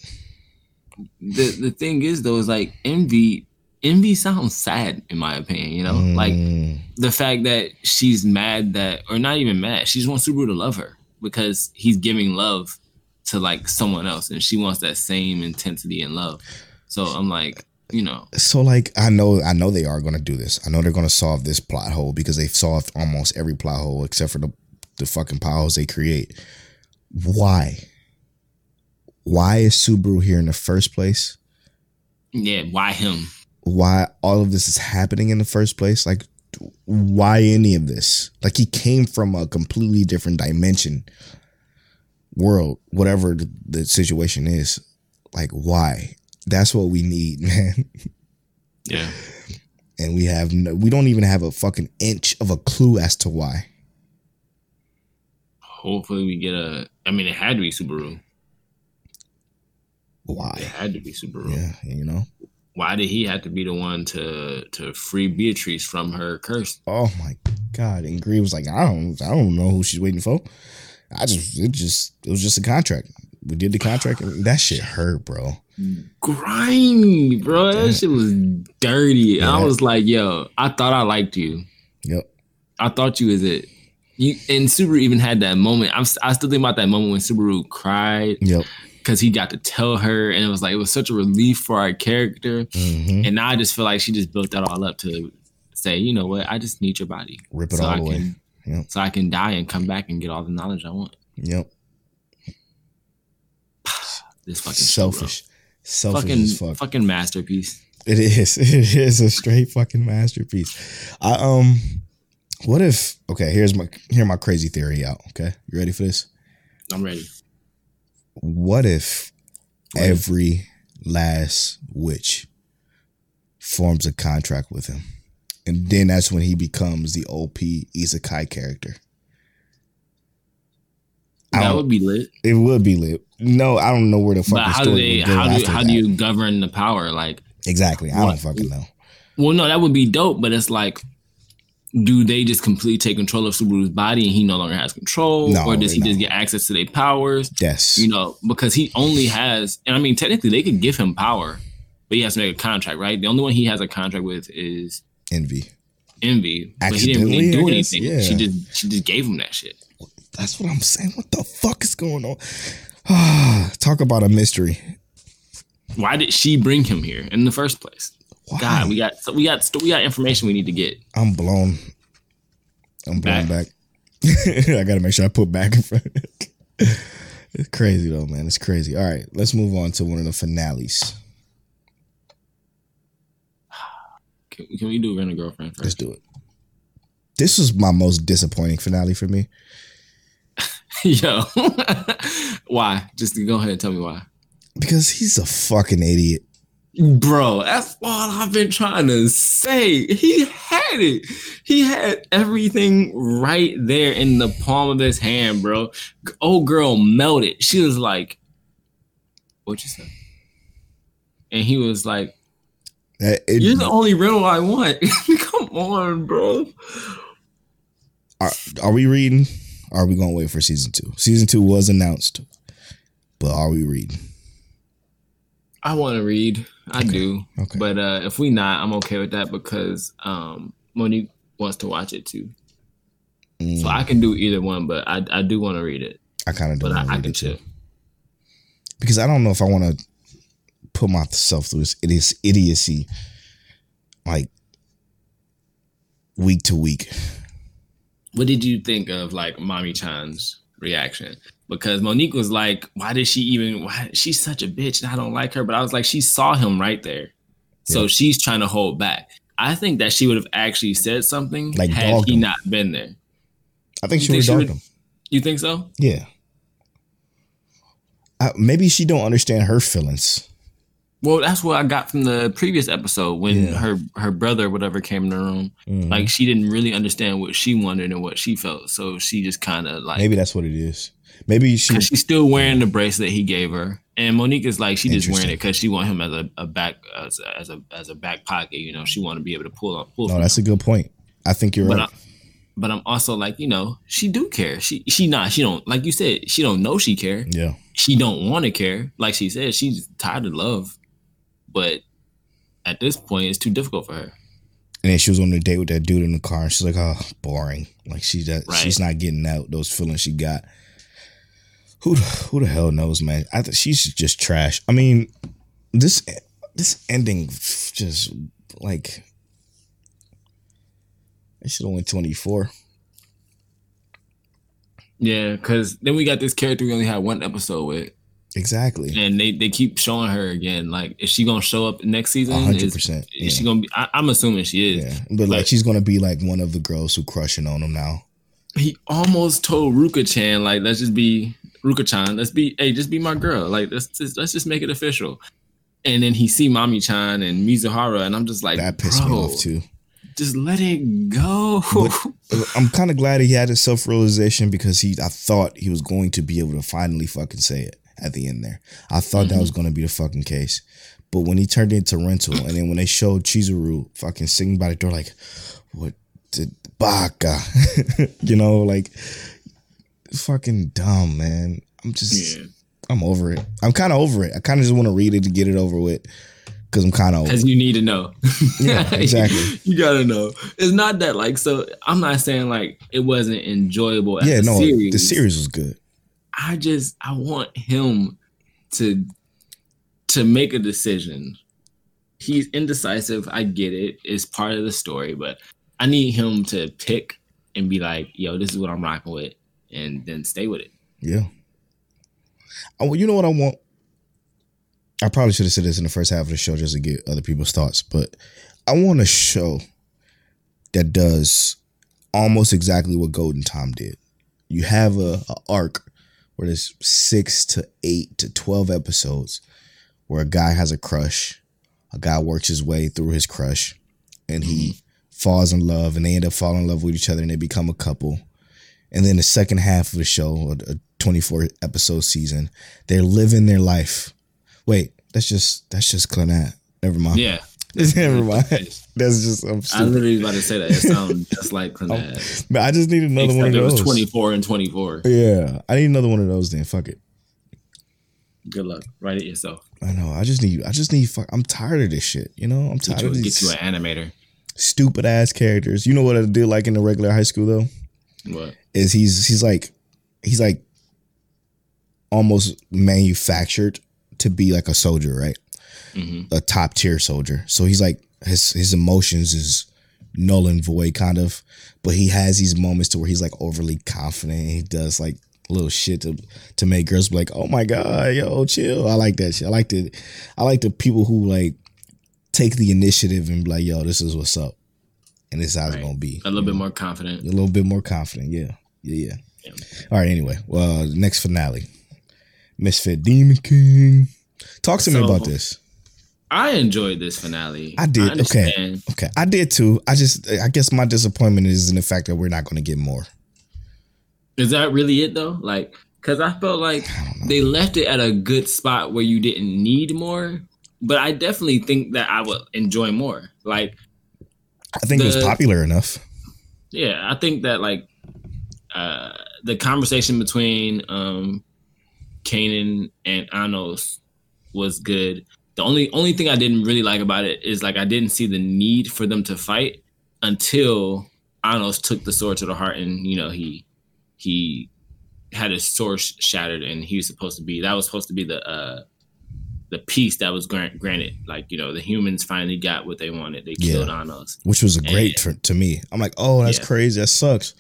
the the thing is though is like envy. Envy sounds sad in my opinion. You know, like Mm, the fact that she's mad that, or not even mad, she just wants Subaru to love her because he's giving love to like someone else, and she wants that same intensity and love. So I'm like, you know. So like I know I know they are gonna do this. I know they're gonna solve this plot hole because they've solved almost every plot hole except for the the fucking holes they create. Why? Why is Subaru here in the first place? Yeah, why him? Why all of this is happening in the first place? Like why any of this? Like he came from a completely different dimension world, whatever the, the situation is. Like why? That's what we need, man. Yeah. and we have no, we don't even have a fucking inch of a clue as to why. Hopefully we get a. I mean, it had to be Subaru. Why? It had to be Subaru. Yeah, you know. Why did he have to be the one to to free Beatrice from her curse? Oh my god! And Greed was like, I don't, I don't know who she's waiting for. I just, it just, it was just a contract. We did the contract, and that shit hurt, bro. Grimy, bro. That shit was dirty. I was like, yo, I thought I liked you. Yep. I thought you was it. You and Subaru even had that moment. I'm I still think about that moment when Subaru cried Yep. because he got to tell her, and it was like it was such a relief for our character. hmm And now I just feel like she just built that all up to say, you know what, I just need your body. Rip it so all I away. Can, Yep. So I can die and come back and get all the knowledge I want. Yep. This fucking. Selfish. Selfish fucking fuck. fucking masterpiece. It is. It is a straight fucking masterpiece. I um, what if? Okay, here's my here my crazy theory out. Okay, you ready for this? I'm ready. What if What if? every last witch forms a contract with him, and then that's when he becomes the OP Isekai character? That would be lit. It would be lit. No, I don't know where the But fucking how do they? How do how that. do you govern the power? Like, exactly? I don't fucking know. well, no, that would be dope. But it's like, do they just completely take control of Subaru's body and he no longer has control, No, or does he no. just get access to their powers? Yes. You know, because he only has, and I mean, technically they could give him power, but he has to make a contract, right? The only one he has a contract with is envy. Envy, but he didn't really do anything. Yeah. She just she just gave him that shit. That's what I'm saying. What the fuck is going on? Talk about a mystery. Why did she bring him here in the first place? Why? God, we got so we got we got information we need to get. I'm blown. I'm blown back. Back. I gotta make sure I put back in front. it's crazy though, man. It's crazy. All right, let's move on to one of the finales. Can, can we do Rent a Girlfriend Let's do it. This was my most disappointing finale for me Yo, why? Just go ahead and tell me why, because he's a fucking idiot. bro. That's all I've been trying to say. He had it. He had everything right there in the palm of his hand, bro. Old girl melted. She was like, "What you say?" And he was like, Uh, it- You're the only rental I want. Come on, bro. are, are we reading? Are we gonna wait for season two? Season two was announced, but are we reading? I want to read. I do. Okay. But uh, if we not, I'm okay with that because um, Monique wants to watch it too. Mm, So I can do either one, but I, I do want to read it. I kind of don't I, want I can too. chill. because I don't know if I want to put myself through this it is idiocy like week to week. What did you think of like Mami Chan's reaction? Because Monique was like, "Why did she even? Why she's such a bitch and I don't like her." But I was like, she saw him right there, so Yeah. she's trying to hold back. I think that she would have actually said something Like had he him. not been there. I think You she think would have him. You think so? Yeah. Uh, maybe she don't understand her feelings. Well, that's what I got from the previous episode when Yeah. her her brother whatever came in the room. Mhm. Like she didn't really understand what she wanted and what she felt, so she just kind of like maybe that's what it is. Maybe she. she's still wearing the bracelet he gave her, and Monique is like she just wearing it because she want him as a, a back as a, as a as a back pocket. You know, she want to be able to pull up pull. No, that's a good point. I think you're but right. I, but I'm also like you know she do care. She she not she don't like you said she don't know she care. yeah. She don't want to care. Like she said, she's tired of love, but at this point, it's too difficult for her. And then she was on the date with that dude in the car, and she's like, "Oh, boring." Like she that Right. she's not getting out those feelings she got. Who the- who the hell knows, man? I think she's just trash. I mean, this this ending just like I should have went twenty four. Yeah, because then we got this character we only had one episode with, Exactly. and they they keep showing her again. Like, is she gonna show up next season? Hundred Is- percent, Is she gonna be? I, I'm assuming she is. Yeah, but like But- she's gonna be like one of the girls who crushing on him now. He almost told Ruka Chan, like, let's just be Ruka Chan. Let's be, hey, just be my girl. Like, let's just let's just make it official. And then he see Mami Chan and Mizuhara, and I'm just like, That pissed me off too. Just let it go. But uh, I'm kind of glad he had his self realization because he, I thought he was going to be able to finally fucking say it at the end there. I thought that was mm-hmm. going to be the fucking case. But when he turned into rental, and then when they showed Chizuru fucking sitting by the door, like, what the baka, you know, like, fucking dumb, man. I'm just, yeah. I'm over it. I'm kind of over it. I kind of just want to read it to get it over with because I'm kind of over Because you need to know. Yeah, exactly. you gotta know. It's not that like so. I'm not saying like it wasn't enjoyable. Yeah, no, series. the series was good. I just I want him to to make a decision. He's indecisive. I get it. It's part of the story, but I need him to pick and be like, "Yo, this is what I'm rocking with," and then stay with it. Yeah. Oh, well, you know what I want? I probably should have said this in the first half of the show just to get other people's thoughts, but I want a show that does almost exactly what Golden Time did. You have a, a arc where there's six to eight to twelve episodes where a guy has a crush, a guy works his way through his crush, and he mm-hmm. falls in love, and they end up falling in love with each other, and they become a couple. And then the second half of the show, a 24 episode season, they're living their life. Wait, that's just that's just Clannad. Never mind. Yeah, Never mind. That's just I'm I literally about to say that. It sounds just like Clannad. But I just need another one Except of it was those. 24 and 24. Yeah, I need another one of those. Then fuck it. Good luck. Write it yourself. I know. I just need. I just need. Fuck. I'm tired of this shit. You know. I'm Get tired you, of get you an animator. stupid ass characters. You know what I did like in the regular high school though What? is he's he's like he's like almost manufactured to be like a soldier, right? Hmm a top tier soldier. So he's like his his emotions is null and void kind of, but he has these moments to where he's like overly confident. He does like little shit to to make girls be like, "Oh my god, yo, chill." I like that shit. I like the I like the people who like take the initiative and be like, "Yo, this is what's up." And this is how it's going to be. A little bit more confident. a little bit more confident. Yeah. Yeah, yeah. Yeah. All right, anyway. Well, next finale. Misfit Demon King. Talk to me about this. I enjoyed this finale. I did. Okay. Okay, I did too. I just, I guess my disappointment is in the fact that we're not going to get more. Is that really it though? Like, cause I felt like they left it at a good spot where you didn't need more. But I definitely think that I would enjoy more. Like, I think it was popular enough. yeah, I think that like uh the conversation between um Kanon and Anos was good. The only only thing I didn't really like about it is like I didn't see the need for them to fight until Anos took the sword to the heart and you know he he had his sword shattered and he was supposed to be that was supposed to be the uh the peace that was grant, granted like you know the humans finally got what they wanted they Yeah. killed Anos which was a great And- for, to me. I'm like, oh, that's Yeah. crazy. That sucks,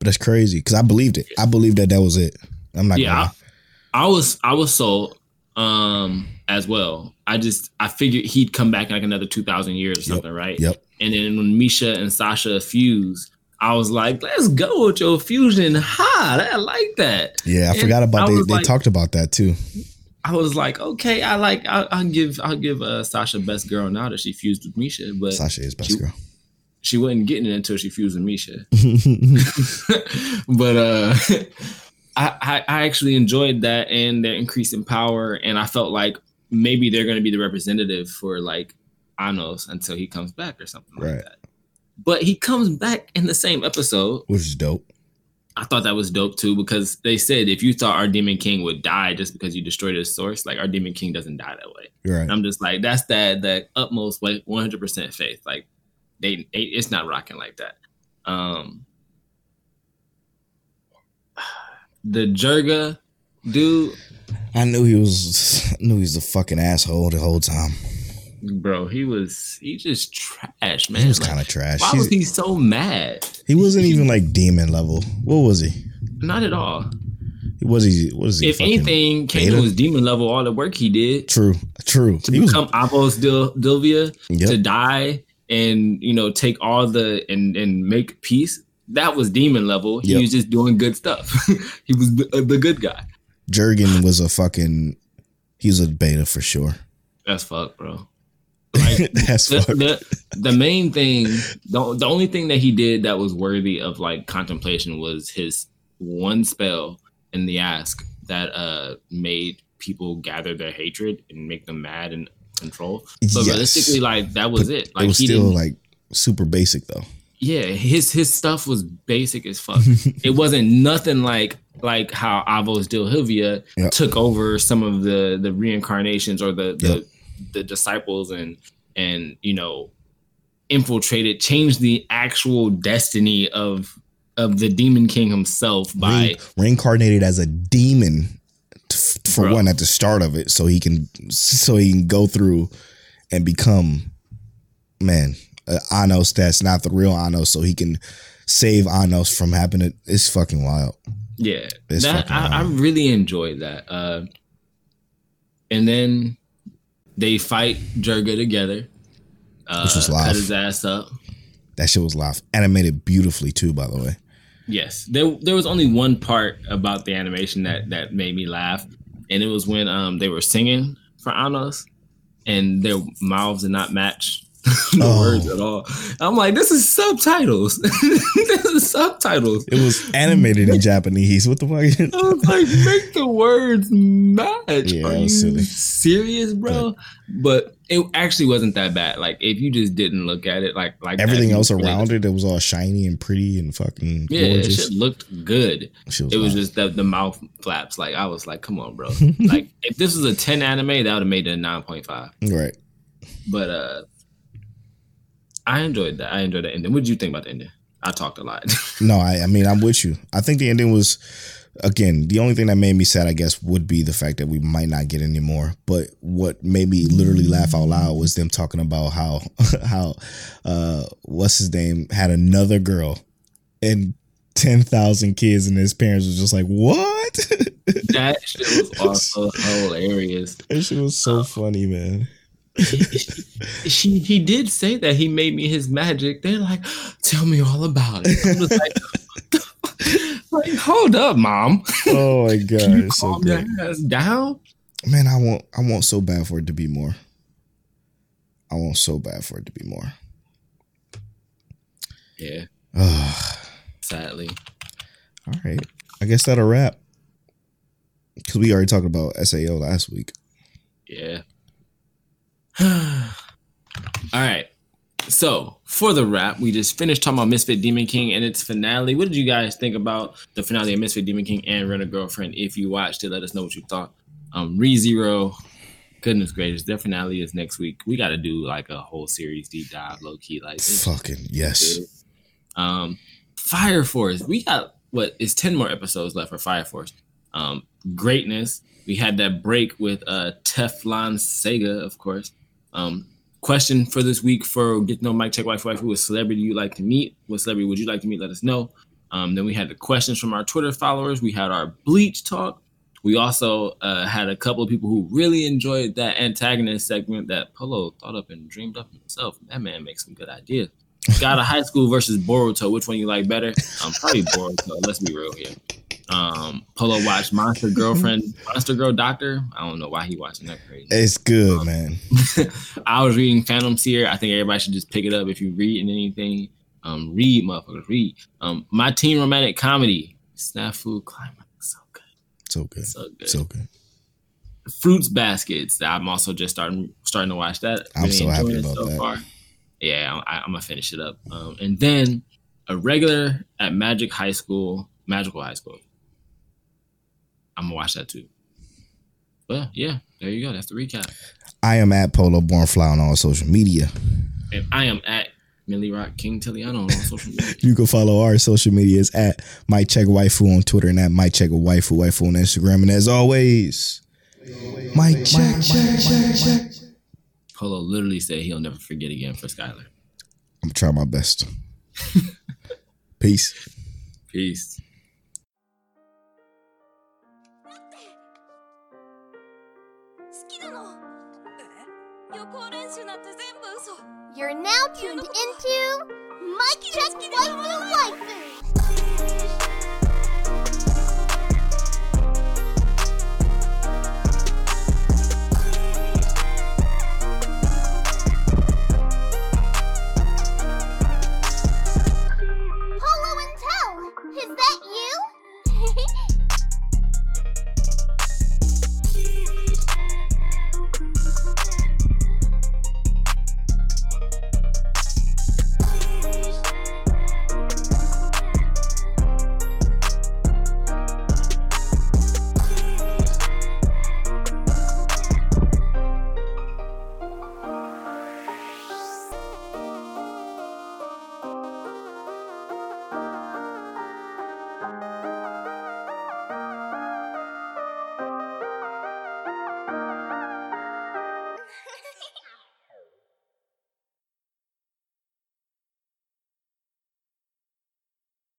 but that's crazy because I believed it. I believed that that was it. I'm not. yeah gonna, I, I was i was sold um as well i just i figured he'd come back in like another 2000 years or something right Yep. and then when misha and sasha fused i was like let's go with your fusion ha i like that Yeah, I And forgot about I they. They like- talked about that too. i was like okay i like i'll, I'll give i'll give uh, sasha best girl now that she fused with misha but Sasha is best you- girl. she wasn't getting it until she fused with misha but uh I, I actually enjoyed that and their increase in power and I felt like maybe they're gonna be the representative for like Anos until he comes back or something Right. like that. But he comes back in the same episode. Which is dope. I thought that was dope too because they said if you thought our demon king would die just because you destroyed his source, like our demon king doesn't die that way. Right. And I'm just like, that's that that utmost like 100 percent faith. Like they, they, it's not rocking like that. Um, the Jerga dude, I knew he was. I knew he was a fucking asshole the whole time. bro, he was he just trash, man. he was Like, kind of trash. Why He's- was he so mad? he wasn't even like demon level. What was he? Not at all. He was he? Was he? If anything, Kano was demon level. All the work he did True, true. to He was. become Avos Dil- Dilvia Yep. to die and you know take all the and and make peace. That was demon level. He Yep. was just doing good stuff. he was the, uh, the good guy. Jurgen was a fucking. He was a beta for sure. That's fuck, bro. Like That's the, fuck. the, the main thing, the, the only thing that he did that was worthy of like contemplation was his one spell in the ask that uh made people gather their hatred and make them mad and control. But Yes. realistically, like that was it. Like it was he still like super basic though. Yeah, his his stuff was basic as fuck. it wasn't nothing like like how Avos Dilhevia Yep. took over some of the the reincarnations or the the, Yep. the disciples and and you know infiltrated, changed the actual destiny of of the demon king himself by Rein- reincarnated as a demon t- for Bro. one at the start of it, so he can so he can go through and become man uh, Anos that's not the real Anos, so he can save Anos from happening. It's fucking wild. Yeah, It's that I, I really enjoyed that. Uh, and then they fight Jerga together. Uh, Which was live. cut his ass up. That shit was live, animated beautifully too. By the way, Yes, there there was only one part about the animation that that made me laugh, and it was when um they were singing for Anos, and their mouths did not match the Oh. words at all. I'm like, this is subtitles. this is subtitles. it was animated in Japanese. What the fuck? I was like, make the words match. Yeah, Are you silly. serious, bro? But it actually wasn't that bad. Like if you just didn't look at it, like like Everything you else around it, it was all shiny and pretty and fucking Yeah, it gorgeous. shit looked good. Shit It was just the, the mouth flaps. Like I was like, come on, bro. like if this was a 10 anime, that would have made it a 9.5. right. But uh I enjoyed that. I enjoyed the ending. What did you think about the ending? I talked a lot. No, I, I mean, I'm with you. I think the ending was, again, the only thing that made me sad, I guess, would be the fact that we might not get any more. But what made me literally laugh out loud was them talking about how, how, uh, what's his name had another girl and 10,000 kids and his parents was just like, what? that shit was also hilarious. that shit was so funny, man. She he did say that he made me his magic. They're like, tell me all about it. Like, like, hold up, mom. Oh my God. Can you so calm your ass down? Man, I want, I want so bad for it to be more. I want so bad for it to be more. Yeah, Ugh. sadly. All right. I guess that'll wrap. Because we already talked about SAO last week. Yeah. All right. So for the wrap, we just finished talking about Misfit Demon King and its finale. What did you guys think about the finale of Misfit Demon King and Rent a Girlfriend? If you watched it, let us know what you thought. Um, ReZero, goodness gracious, their finale is next week. We got to do like a whole series deep dive, low key, like. Fucking yes. Um, Fire Force. We got what is ten more episodes left for Fire Force. Um, greatness. We had that break with uh Teflon Sega, of course. Um, question for this week for get to know Mike Check Waifu Waifu. Who is celebrity you like to meet? What celebrity would you like to meet? Let us know. Um, then we had the questions from our Twitter followers. We had our Bleach talk. We also uh, had a couple of people who really enjoyed that antagonist segment that Polo thought up and dreamed up himself. That man makes some good ideas. Got a high school versus Boruto. Which one you like better? Um, probably Boruto. Let's be real here. Um, Polo watched Monster Girlfriend, Monster Girl Doctor. I don't know why he watching that crazy. It's good, man. I was reading Phantom Seer. I think everybody should just pick it up if you read anything. Um, read, motherfuckers, read. Um, my teen romantic comedy, Snafu Climax, so good, So good. so good. So good. Fruits Baskets. I'm also just starting starting to watch that. I'm so happy enjoying it about that. Yeah, I, I'm gonna finish it up. Um, and then Irregular at Magic High School, Magical High School. I'm gonna watch that too. But yeah, there you go. That's the recap. I am at Polo Born Fly on all social media. And I am at Millie Rock King Tiliano on all social media. You can follow our social medias at Mike Check Waifu on Twitter and at Mike Check Waifu Waifu on Instagram. And as always, Mike Check, check, check, check. Polo literally said he'll never forget again for Skylar. I'm trying my best. Peace. Peace. You're now tuned into Mike Check Waifu Waifu.